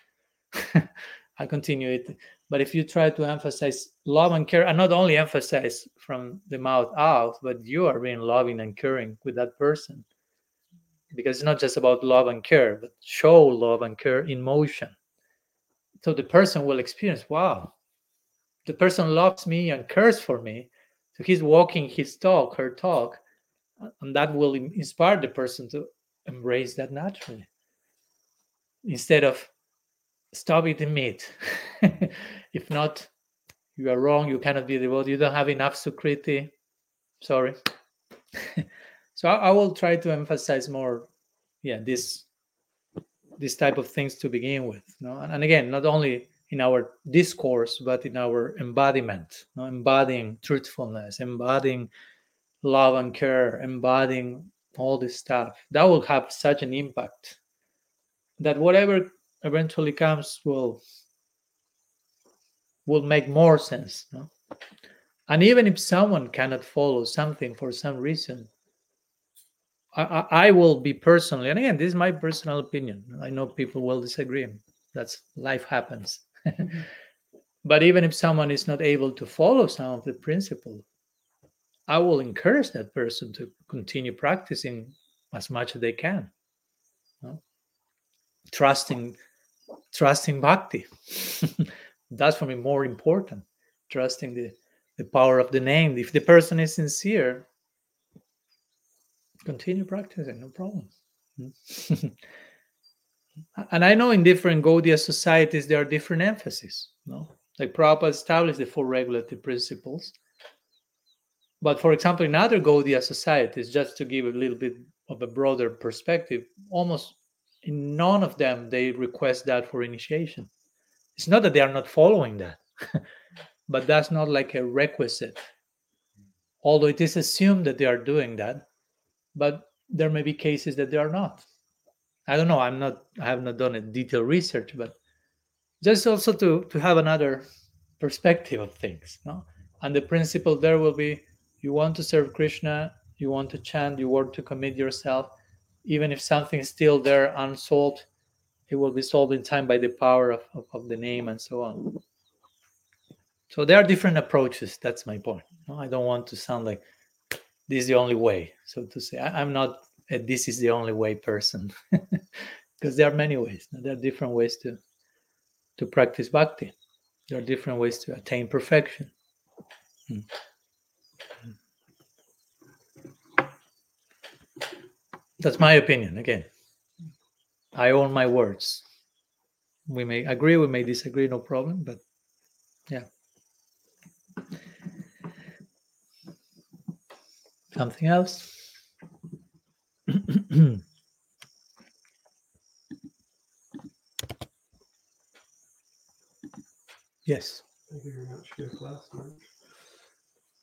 I continue it. But if you try to emphasize love and care, and not only emphasize from the mouth out, but you are being loving and caring with that person. Because it's not just about love and care, but show love and care in motion. So the person will experience, wow, the person loves me and cares for me. So he's walking his talk, her talk, and that will inspire the person to embrace that naturally. Instead of stop eating meat. if not, you are wrong. You cannot be devoted. You don't have enough sukriti. Sorry. so I, I will try to emphasize more, yeah, this this type of things to begin with. No, and, and again, not only in our discourse, but in our embodiment. No, embodying truthfulness, embodying love and care, embodying all this stuff. That will have such an impact that whatever eventually comes will will make more sense no? and even if someone cannot follow something for some reason I, I, I will be personally and again this is my personal opinion i know people will disagree that's life happens but even if someone is not able to follow some of the principle, i will encourage that person to continue practicing as much as they can? Trusting trusting bhakti. That's for me more important. Trusting the, the power of the name. If the person is sincere, continue practicing, no problem. Hmm? and I know in different Gaudiya societies there are different emphases. No, like Prabhupada established the four regulative principles. But for example, in other Gaudiya societies, just to give a little bit of a broader perspective, almost in none of them they request that for initiation. It's not that they are not following that but that's not like a requisite. Although it is assumed that they are doing that but there may be cases that they are not. I don't know i'm not i have not done a detailed research but just also to to have another perspective of things no? And the principle there will be you want to serve krishna you want to chant you want to commit yourself even if something is still there unsolved, it will be solved in time by the power of, of, of the name and so on. So there are different approaches. That's my point. No, I don't want to sound like this is the only way, so to say. I, am not a this is the only way person, because there are many ways. There are different ways to to practice bhakti. There are different ways to attain perfection. Hmm. That's my opinion. Again, I own my words. We may agree, we may disagree, no problem. But yeah. Something else? yes. Thank you very much for your class.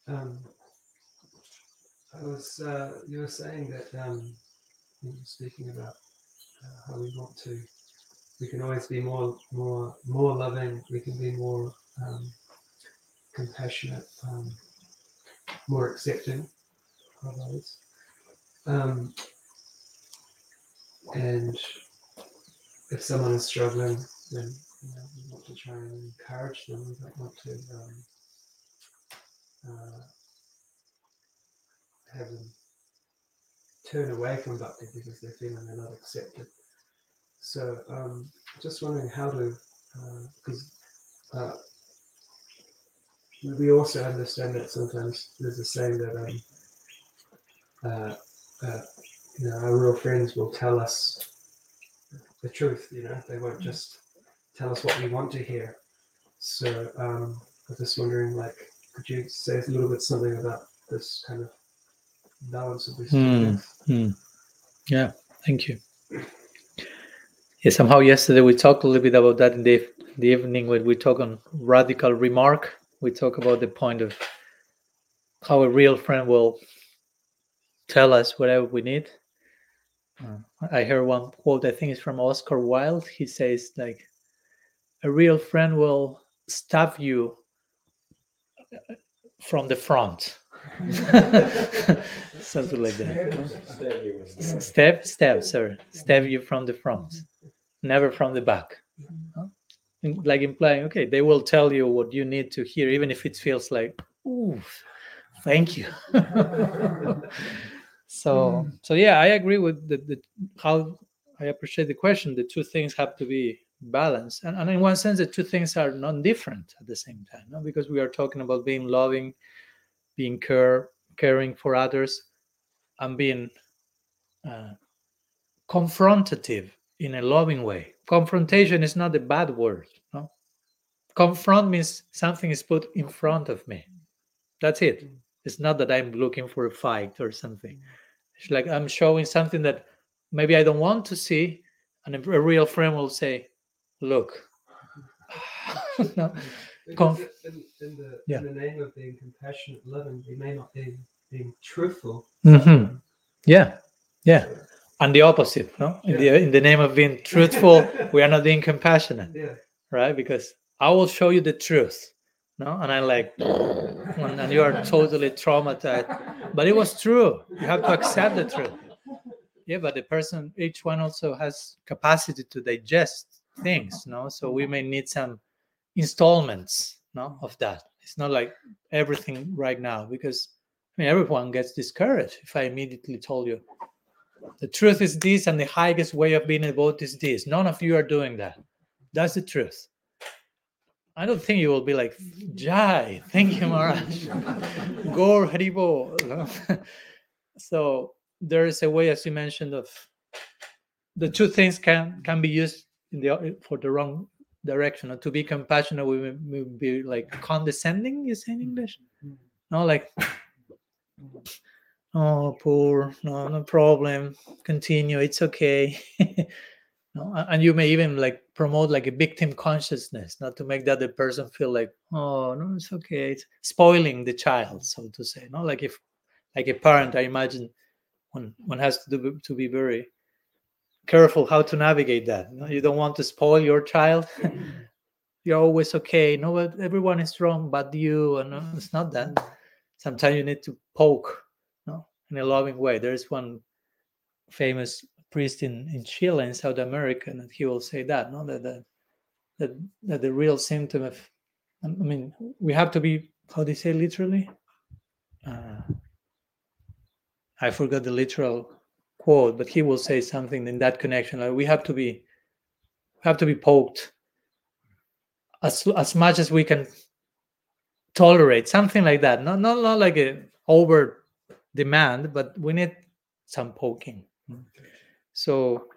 Um, I was, uh, you were saying that um, speaking about uh, how we want to, we can always be more, more, more loving. We can be more um, compassionate, um, more accepting of others. Um, and if someone is struggling, then you know, we want to try and encourage them. We don't want to um, uh, have them turn away from bhakti because they're feeling they're not accepted. So um, just wondering how to, because uh, we also understand that sometimes there's a saying that um, uh, uh, you know our real friends will tell us the truth. You know, they won't just tell us what we want to hear. So um, I was just wondering, like, could you say a little bit something about this kind of balance of these two things? Hmm. Yeah, thank you. Yeah, somehow yesterday we talked a little bit about that in the, the evening when we talk on radical remark. We talk about the point of how a real friend will tell us whatever we need. Uh, I heard one quote, I think it's from Oscar Wilde. He says, like, a real friend will stab you from the front. Something like that. Stab you with- Stab, stab, sir. Stab you from the front, never from the back. Like implying, okay, they will tell you what you need to hear, even if it feels like, ooh, thank you. so, hmm. so yeah, I agree with the, the how I appreciate the question. The two things have to be balanced, and, and in one sense, the two things are non different at the same time, no? because we are talking about being loving, being care, caring for others, and being uh, confrontative in a loving way. Confrontation is not a bad word. No, confront means something is put in front of me. That's it. It's not that I'm looking for a fight or something. It's like I'm showing something that maybe I don't want to see, and a, real friend will say, "Look." no. Because Conf- in, in, the, Yeah. in the name of being compassionate, loving, we may not be being truthful. Mm-hmm. Yeah, yeah. And the opposite, no? In the in the name of being truthful, we are not being compassionate. Yeah. right? Because I will show you the truth, no? And I like, and, and you are totally traumatized. But it was true. You have to accept the truth. Yeah, but the person, each one also has capacity to digest things, no? So we may need some installments, no, of that. It's not like everything right now because I mean everyone gets discouraged if I immediately told you the truth is this and the highest way of being a boat is this. None of you are doing that. That's the truth. I don't think you will be like, Jai, thank you, Maharaj. Gaura Haribol. so there is a way, as you mentioned, of the two things can can be used in the for the wrong direction. To be compassionate, we may be like condescending. You say in English? Mm-hmm. No, like, oh, poor, no, no problem. Continue. It's okay. no, and you may even like promote like a victim consciousness, not to make that the person feel like, oh, no, it's okay. It's spoiling the child, so to say. No, like if, like a parent, I imagine one one has to do to be very careful how to navigate that. You, you don't want to spoil your child. You're always okay. No, but everyone is wrong, but you. And no, it's not that. Sometimes you need to poke, no, in a loving way. There's one famous priest in, in Chile in South America, and he will say that, no, that that that, that the real symptom of, I mean, we have to be, how do you say literally? Uh, I forgot the literal quote, but he will say something in that connection. Like we have to be, have to be poked as as much as we can tolerate, something like that. Not not not like a over demand, but we need some poking. So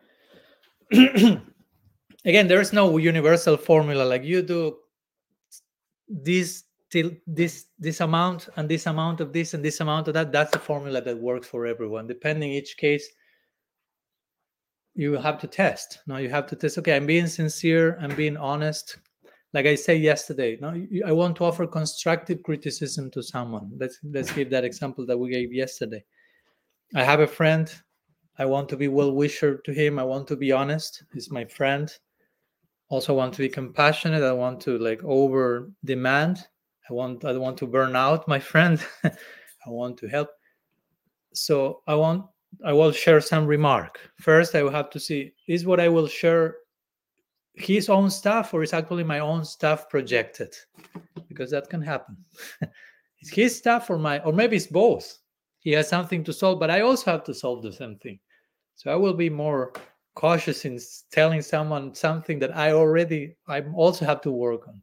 again, there is no universal formula like you do this till this this amount and this amount of this and this amount of that. That's the formula that works for everyone. Depending each case, you have to test. Now you have to test. Okay, I'm being sincere. I'm being honest. Like I said yesterday, no, I want to offer constructive criticism to someone. Let's let's give that example that we gave yesterday. I have a friend. I want to be well wisher to him. I want to be honest. He's my friend. Also want to be compassionate. I want to like over demand. I want I want to burn out my friend. I want to help. So I want I will share some remark. First, I will have to see is what I will share his own stuff or is actually my own stuff projected? Because that can happen. it's his stuff or my or maybe it's both. he has something to solve but i also have to solve the same thing so i will be more cautious in telling someone something that i already i also have to work on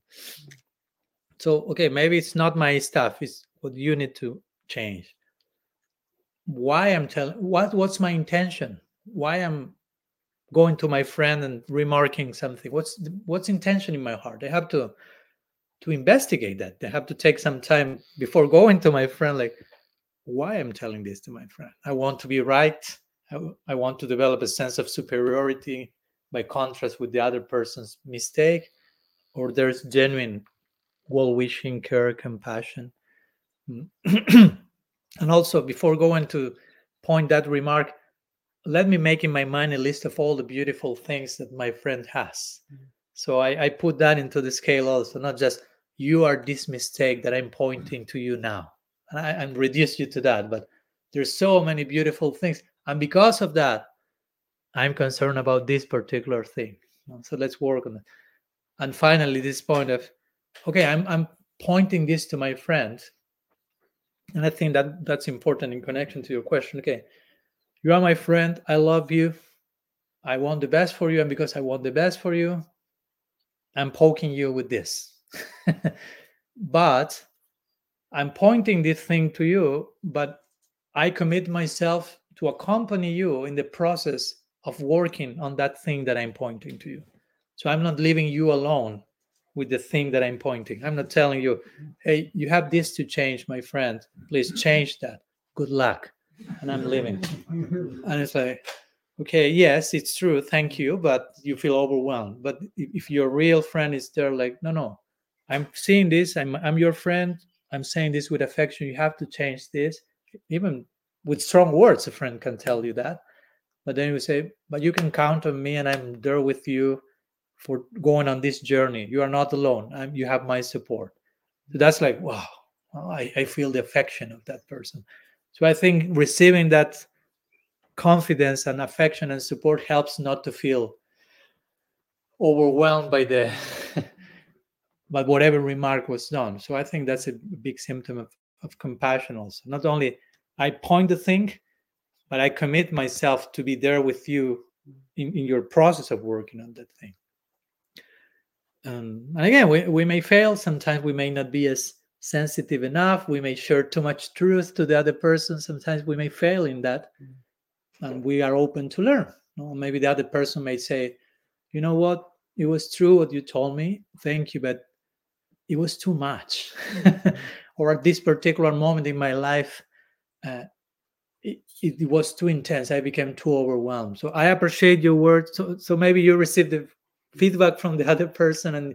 so okay maybe it's not my stuff it's what you need to change why i'm telling what what's my intention why i'm going to my friend and remarking something. What's what's intention in my heart? I have to to investigate that. I have to take some time before going to my friend like why i'm telling this to my friend? I want to be right. I want to develop a sense of superiority by contrast with the other person's mistake or there's genuine well-wishing care compassion. Mm. and also before going to point that remark let me make in my mind a list of all the beautiful things that my friend has. Mhm. so I, I put that into the scale also not just you are this mistake that i'm pointing to you now. And I, and reduce you to that but there's so many beautiful things. And because of that i'm concerned about this particular thing. So let's work on it. And finally this point of okay i'm i'm pointing this to my friend. And i think that that's important in connection to your question. Okay you are my friend. I love you. I want the best for you and because i want the best for you i'm poking you with this. But i'm pointing this thing to you but i commit myself to accompany you in the process of working on that thing that i'm pointing to you. So i'm not leaving you alone with the thing that i'm pointing. I'm not telling you hey you have this to change my friend. Please change that. Good luck and i'm leaving. And it's like okay yes it's true thank you but you feel overwhelmed. But if, your real friend is there like no no i'm seeing this i'm i'm your friend i'm saying this with affection you have to change this. Even with strong words a friend can tell you that. But then you say but you can count on me and i'm there with you for going on this journey. You are not alone I'm, you have my support. So that's like wow I, I feel the affection of that person so i think receiving that confidence and affection and support helps not to feel overwhelmed by the by whatever remark was done. So i think that's a big symptom of, of compassion also. Not only i point the thing but i commit myself to be there with you in, in your process of working on that thing. Um, and again we, we may fail. Sometimes we may not be as sensitive enough we may share too much truth to the other person sometimes we may fail in that and we are open to learn. No? maybe the other person may say you know what? It was true what you told me. Thank you but it was too much. Or at this particular moment in my life uh, it, it was too intense. I became too overwhelmed. So i appreciate your words. So, so maybe you received the feedback from the other person and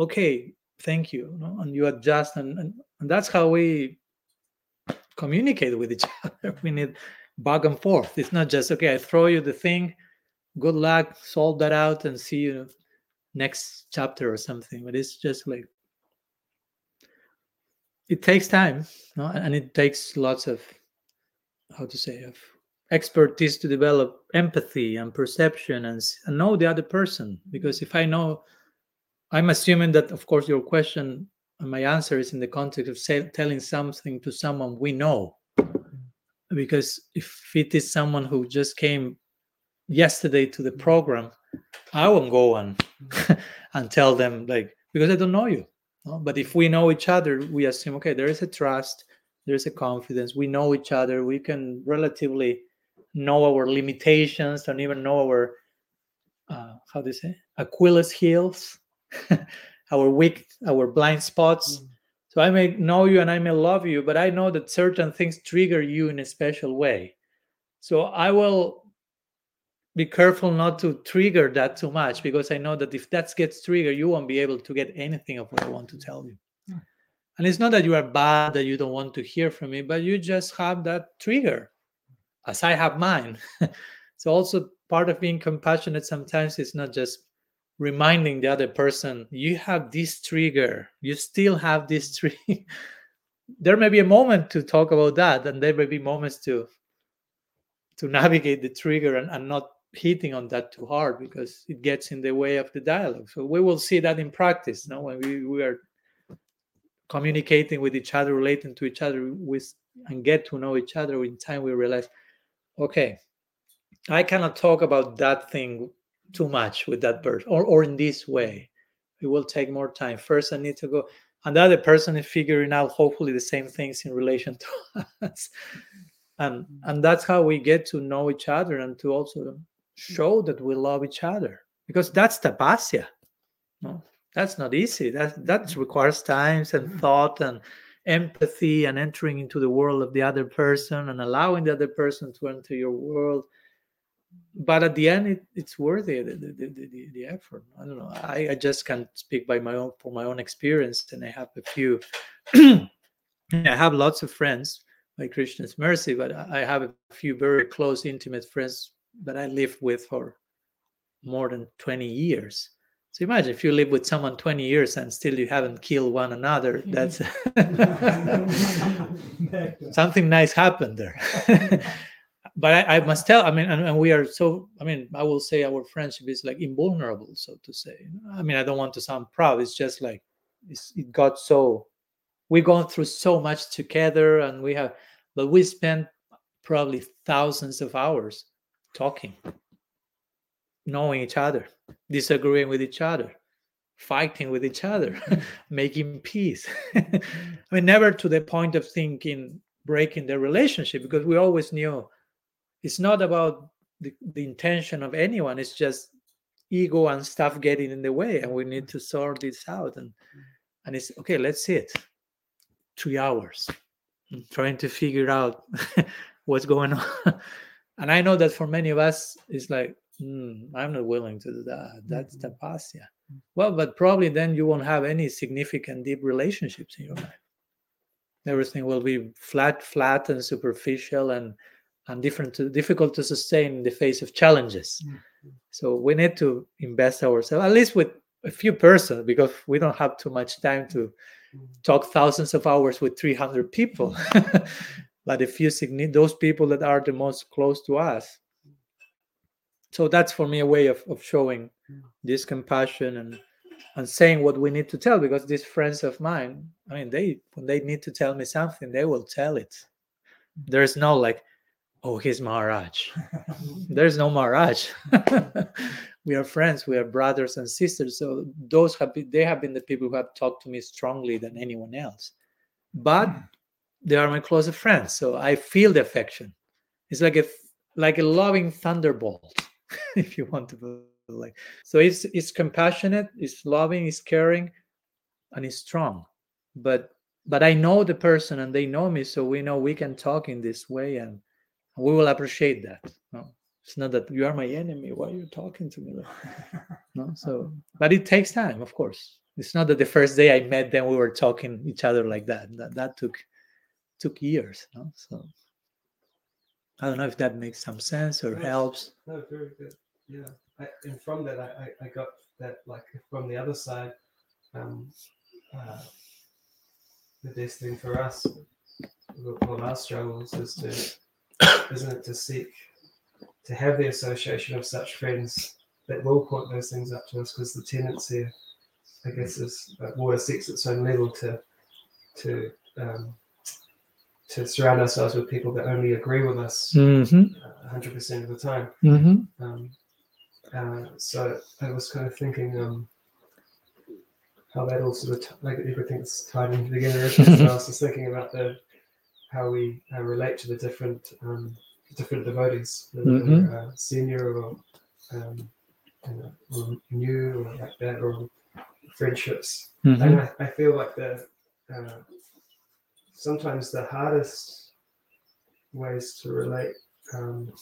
okay thank you, no? and you adjust and, and, and that's how we communicate with each other we need back and forth it's not just okay i throw you the thing good luck solve that out and see you next chapter or something but it's just like it takes time no? and it takes lots of how to say of expertise to develop empathy and perception and, and know the other person because if i know i'm assuming that of course your question and my answer is in the context of say, telling something to someone we know. Because if it is someone who just came yesterday to the program i won't go and and tell them like because i don't know you no? but if we know each other we assume okay there is a trust there's a confidence we know each other we can relatively know our limitations and even know our uh, how do you say achilles heels our weak our blind spots Mm. so i may know you and i may love you but i know that certain things trigger you in a special way so i will be careful not to trigger that too much because i know that if that gets triggered you won't be able to get anything of what i want to tell you Hmm. and it's not that you are bad that you don't want to hear from me but you just have that trigger as i have mine so also part of being compassionate sometimes is not just reminding the other person you have this trigger. You still have this trigger. There may be a moment to talk about that and there may be moments to to navigate the trigger and, and not hitting on that too hard because it gets in the way of the dialogue. So we will see that in practice no? When we, we are communicating with each other relating to each other with and get to know each other in time we realize okay i cannot talk about that thing too much with that person or, or in this way. It will take more time. First i need to go and the other person is figuring out hopefully the same things in relation to us. And mm-hmm. and that's how we get to know each other and to also mm-hmm. show that we love each other because that's tapasya no? That's not easy. That that mm-hmm. requires times and thought and empathy and entering into the world of the other person and allowing the other person to enter your world but at the end it, it's worthy the, the, the, the, the effort. I don't know. I, I just can't speak by my own for my own experience and i have a few i have lots of friends by krishna's mercy but i have a few very close intimate friends that i lived with for more than 20 years. So imagine if you live with someone 20 years and still you haven't killed one another hmm. that's something nice happened there but I, I, must tell i mean and, and, we are so i mean i will say our friendship is like invulnerable so to say. I mean i don't want to sound proud it's just like it's, it got so we've gone through so much together and we have but we spent probably thousands of hours talking knowing each other disagreeing with each other fighting with each other making peace. I mean never to the point of thinking breaking the relationship because we always knew it's not about the, the intention of anyone. It's just ego and stuff getting in the way and we need to sort this out and and it's okay let's see it. Three hours. Trying to figure out what's going on. And i know that for many of us it's like mm, i'm not willing to do that. That's the past yeah well but probably then you won't have any significant deep relationships in your life. Everything will be flat flat and superficial and and different to, difficult to sustain in the face of challenges. Mm-hmm. So we need to invest ourselves, at least with a few persons, because we don't have too much time to mm-hmm. talk thousands of hours with 300 people. Mm-hmm. but a few those people that are the most close to us. So that's for me a way of, of showing this compassion and and saying what we need to tell because these friends of mine, I mean, they when they need to tell me something, they will tell it. There's no like, oh he's maharaj. There's no maharaj. We are friends we are brothers and sisters so those have been they have been the people who have talked to me strongly than anyone else. But hmm. they are my closest friends so i feel the affection. It's like a like a loving thunderbolt if you want to like so it's it's compassionate it's loving it's caring and it's strong. But but i know the person and they know me so we know we can talk in this way and we will appreciate that. No it's not that you are my enemy why are you talking to me no so but it takes time of course. It's not that the first day i met them we were talking each other like that. That, that took took years no? so. I don't know if that makes some sense or helps. No very good. Yeah. I, and from that I, I got that like from the other side um uh, the best thing for us all our struggles is to isn't it, to seek to have the association of such friends that will point those things up to us because the tendency, I guess, is that water seeks its own level to to um, to surround ourselves with people that only agree with us mm-hmm. uh, 100% of the time. Mm-hmm. Um, uh, so I was kind of thinking um, how that all sort of t- like everything's tied in together. so I was just thinking about the how we uh, relate to the different um, different devotees, mm-hmm. uh, senior or, um, you know, or new or like that, or friendships. Mm-hmm. And I, I, feel like the uh, sometimes the hardest ways to relate um,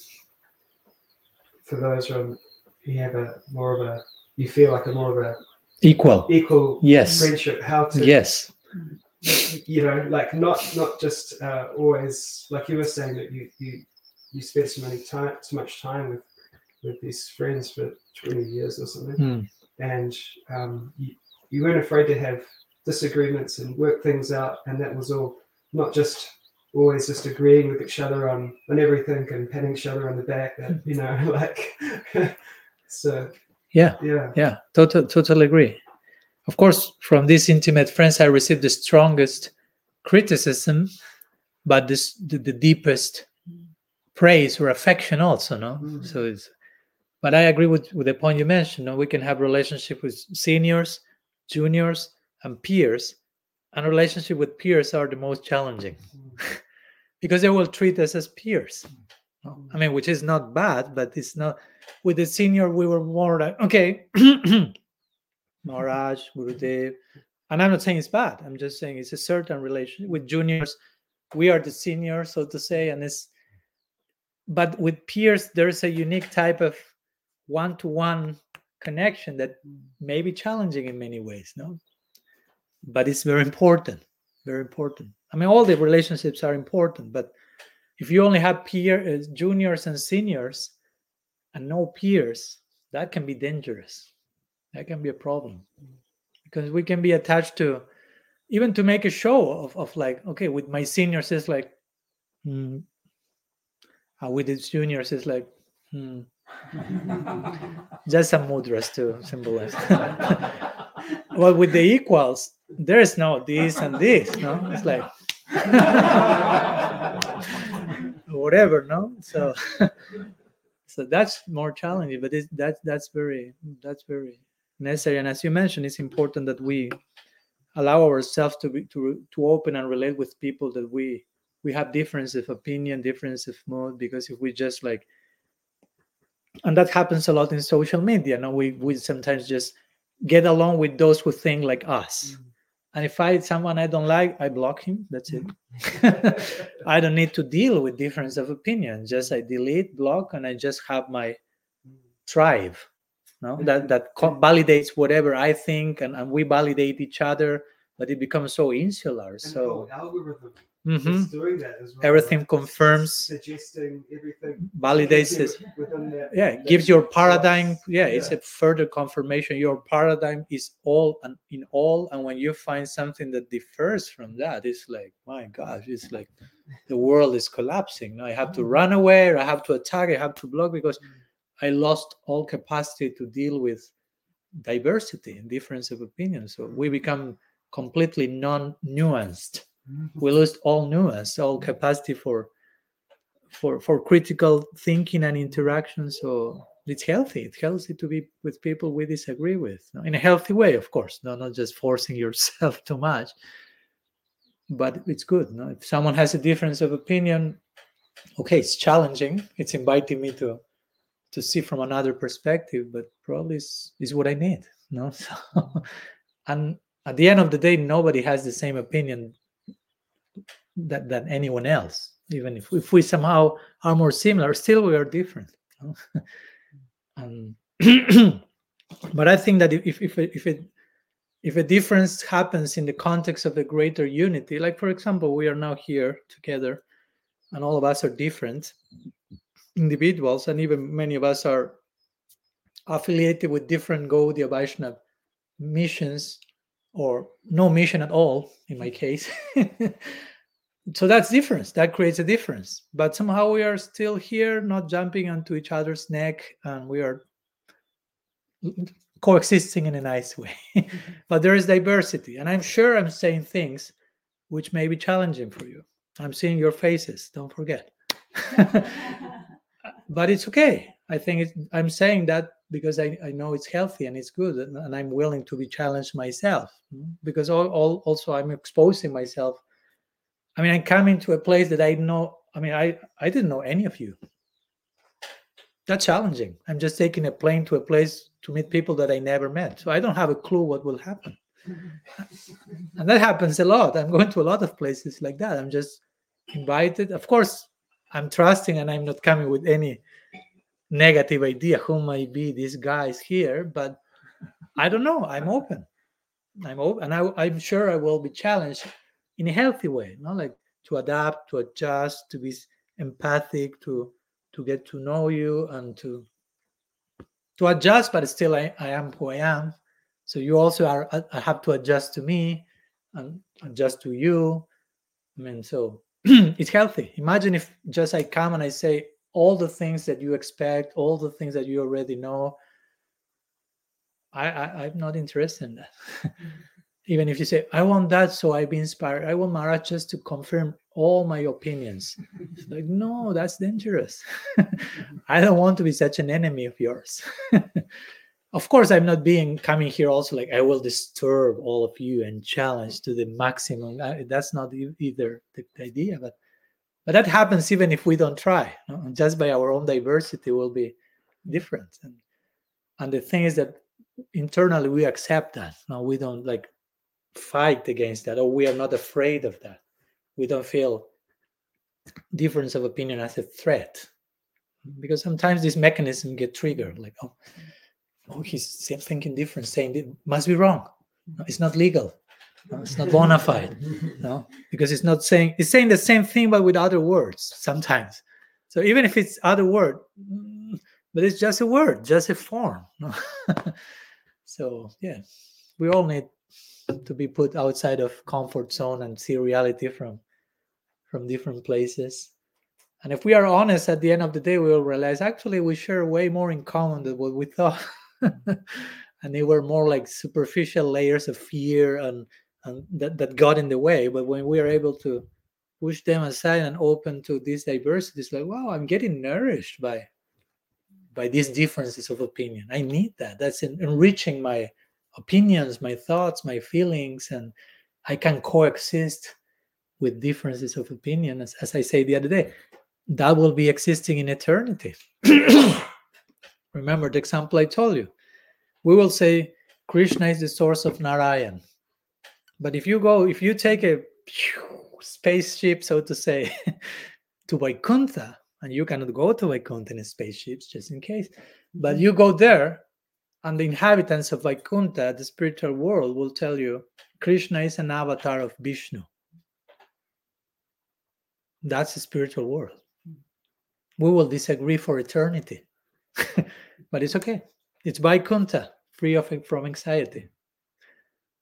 for those who you have a more of a you feel like a more of a equal equal yes friendship how to yes you know, like not not just uh, always like you were saying that you you you spent so many time so much time with with these friends for 20 years or something. Mm. and um, you, you weren't afraid to have disagreements and work things out and that was all not just always just agreeing with each other on on everything and patting each other on the back that you know like so yeah. yeah. Yeah. Total totally agree of course, from these intimate friends, I received the strongest criticism but this the, the deepest praise or affection also no Mhm. so it's but i agree with with the point you mentioned no? we can have relationship with seniors juniors and peers and relationship with peers are the most challenging because they will treat us as peers no? i mean which is not bad but it's not with the senior we were more like okay maharaj gurudev. And i'm not saying it's bad. I'm just saying it's a certain relation with juniors we are the seniors, so to say and it's but with peers there's a unique type of one-to-one connection that may be challenging in many ways no? But it's very important very important. I mean all the relationships are important but if you only have peer uh, juniors and seniors and no peers that can be dangerous that can be a problem because we can be attached to even to make a show of, of like okay with my seniors it's like hmm. Uh, with the juniors it's like hmm. just some mudras to symbolize well with the equals there is no this and this no it's like whatever no so so that's more challenging but it's, that's that's very that's very necessary. And as you mentioned it's important that we allow ourselves to be to, to open and relate with people that we we have difference of opinion difference of mood because if we just like and that happens a lot in social media no? We we sometimes just get along with those who think like us. Mm-hmm. And if i someone i don't like i block him. That's it. Mm-hmm. I don't need to deal with difference of opinion. Just i delete block and i just have my mm-hmm. tribe no that that co- validates whatever i think and, and we validate each other but it becomes so insular And so algorithm Mhm. is doing that as well. Everything right? confirms- suggesting everything, validates it within that. yeah that gives your paradigm yeah it's a further confirmation your paradigm is all and in all and when you find something that differs from that it's like my gosh it's like the world is collapsing now i have to run away or i have to attack i have to block because i lost all capacity to deal with diversity and difference of opinion. So we mm-hmm. become completely non-nuanced. Mm-hmm. We lost all nuance all capacity for for for critical thinking and interaction. So it's healthy. It's healthy to be with people we disagree with in a healthy way of course no not just forcing yourself too much. But it's good no. If someone has a difference of opinion okay it's challenging. It's inviting me to to see from another perspective but probably is is what i need no? So, and at the end of the day nobody has the same opinion that than anyone else even if, if we somehow are more similar still we are different and but i think that if if if it if a difference happens in the context of a greater unity like for example we are now here together and all of us are different individuals and even many of us are affiliated with different Gaudiya Vaishnava missions or no mission at all in my case. So that's difference that creates a difference. But somehow we are still here not jumping onto each other's neck and we are coexisting in a nice way. But there is diversity and i'm sure i'm saying things which may be challenging for you. I'm seeing your faces don't forget but it's okay. I think it's, i'm saying that because I, I know it's healthy and it's good and, and i'm willing to be challenged myself mm, because all, all, also i'm exposing myself. I mean i'm coming to a place that i know i mean i i didn't know any of you. That's challenging. I'm just taking a plane to a place to meet people that i never met. So i don't have a clue what will happen. And that happens a lot. I'm going to a lot of places like that. I'm just invited. Of course i'm trusting and i'm not coming with any negative idea who might be these guys here but i don't know. I'm open. I'm open and I, i'm sure i will be challenged in a healthy way not like to adapt to adjust to be empathic to to get to know you and to to adjust but still i, I am who i am. So you also are I have to adjust to me and adjust to you. I mean so it's healthy imagine if just i come and i say all the things that you expect all the things that you already know i, I i'm not interested in that even if you say i want that so i be inspired i want maharaj just to confirm all my opinions. It's like, no, that's dangerous. I don't want to be such an enemy of yours. of course, I'm not being coming here also like I will disturb all of you and challenge to the maximum. That's not either the, idea, but but that happens even if we don't try. Just by our own diversity, will be different. And and the thing is that internally we accept that. No, we don't like fight against that, or we are not afraid of that. We don't feel difference of opinion as a threat, because sometimes this mechanism get triggered. Like, oh, oh, he's thinking different, saying it must be wrong. No, it's not legal. No, it's not bona fide. No, because it's not saying it's saying the same thing but with other words sometimes. So even if it's other word, mm, but it's just a word, just a form. no? so yeah, we all need to be put outside of comfort zone and see reality from from different places. And if we are honest at the end of the day, we will realize actually we share way more in common than what we thought. and they were more like superficial layers of fear and, and that, that got in the way. But when we are able to push them aside and open to this diversity, it's like, wow, I'm getting nourished by by these differences of opinion. I need that. That's enriching my opinions, my thoughts, my feelings, and I can coexist with differences of opinion. As, as I say the other day, that will be existing in eternity. Remember the example I told you. We will say Krishna is the source of Narayan. But if you go, if you take a spaceship, so to say, to Vaikuntha, and you cannot go to Vaikuntha in spaceships just in case, but mm-hmm. you go there, and the inhabitants of Vaikuntha, the spiritual world, will tell you Krishna is an avatar of Vishnu. That's the spiritual world. Mm. We will disagree for eternity, but it's okay. It's Vaikuntha, free of from anxiety.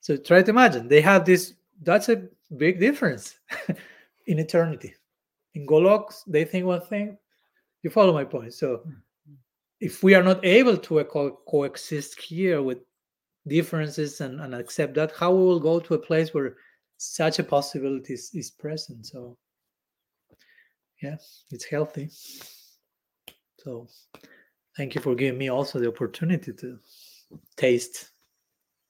So try to imagine they have this. That's a big difference in eternity. In Golok, they think one thing. You follow my point. So mm-hmm. if we are not able to co- coexist here with differences and, and accept that, how we will go to a place where such a possibility is, is present? So yeah, it's healthy. So thank you for giving me also the opportunity to taste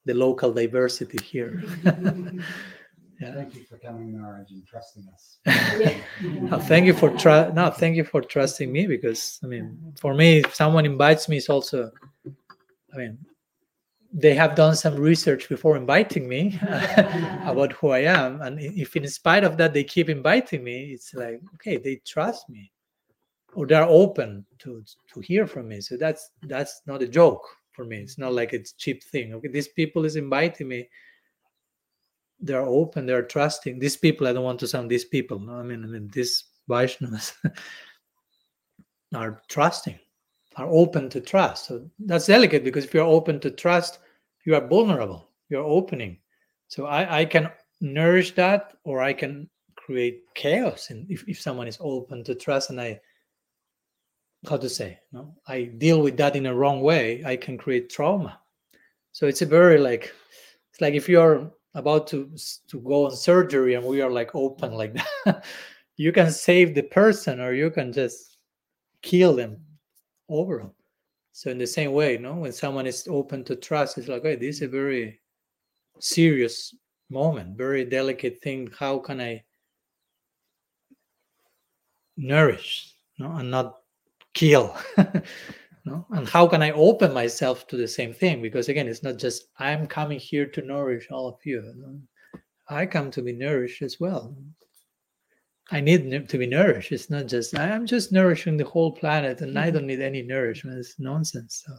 the local diversity here. yeah. Thank you for coming, Maharaj, and trusting us. No, thank you for tr- no, thank you for trusting me because I mean, for me, if someone invites me, it's also, I mean, they have done some research before inviting me about who I am, and if in spite of that they keep inviting me, it's like okay, they trust me, or they're open to to hear from me. So that's that's not a joke for me. It's not like it's cheap thing. Okay, these people is inviting me they're open, they're trusting. These people, I don't want to sound these people. No, I mean, I mean, these Vaishnavas are trusting, are open to trust. So that's delicate because if you're open to trust, you are vulnerable. You're opening. So I, I can nourish that, or I can create chaos. And if, if someone is open to trust, and I, how to say, no, I deal with that in a wrong way, I can create trauma. So it's a very like, it's like if you're about to to go on surgery and we are like open like that you can save the person or you can just kill them overall so in the same way no when someone is open to trust it's like hey this is a very serious moment very delicate thing how can i nourish no and not kill no? And how can i open myself to the same thing? Because again it's not just i'm coming here to nourish all of you. No? i come to be nourished as well. I need to be nourished. It's not just i'm just nourishing the whole planet and i mm-hmm. don't need any nourishment. It's nonsense. So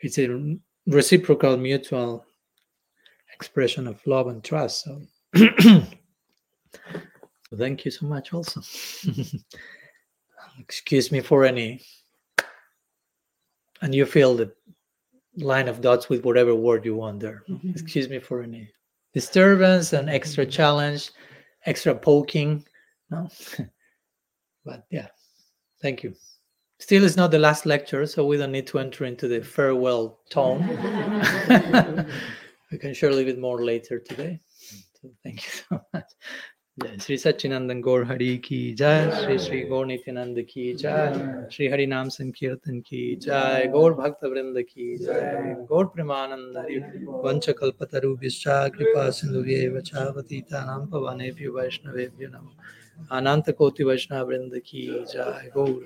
it's a reciprocal mutual expression of love and trust. So So thank you so much also excuse me for any and you fill the line of dots with whatever word you want there. Mhm. Excuse me for any disturbance and extra challenge, extra poking. No, but yeah, thank you. Still, it's not the last lecture, so we don't need to enter into the farewell tone. we can share a little bit more later today. So thank you so much. जय श्री सच्चिनंदन गौर हरि की जय श्री श्री गौर नित्यानंद की जय श्री हरि नाम संकीर्तन की जय गौर भक्त वृंद की जय गौर प्रेमानंद वंश कल्पतरु कृपा सिंधु पतितानां पवनेभ्यो वैष्णवेभ्यो नमः। अनंत कोटि वैष्णव वृंद की जय गौर।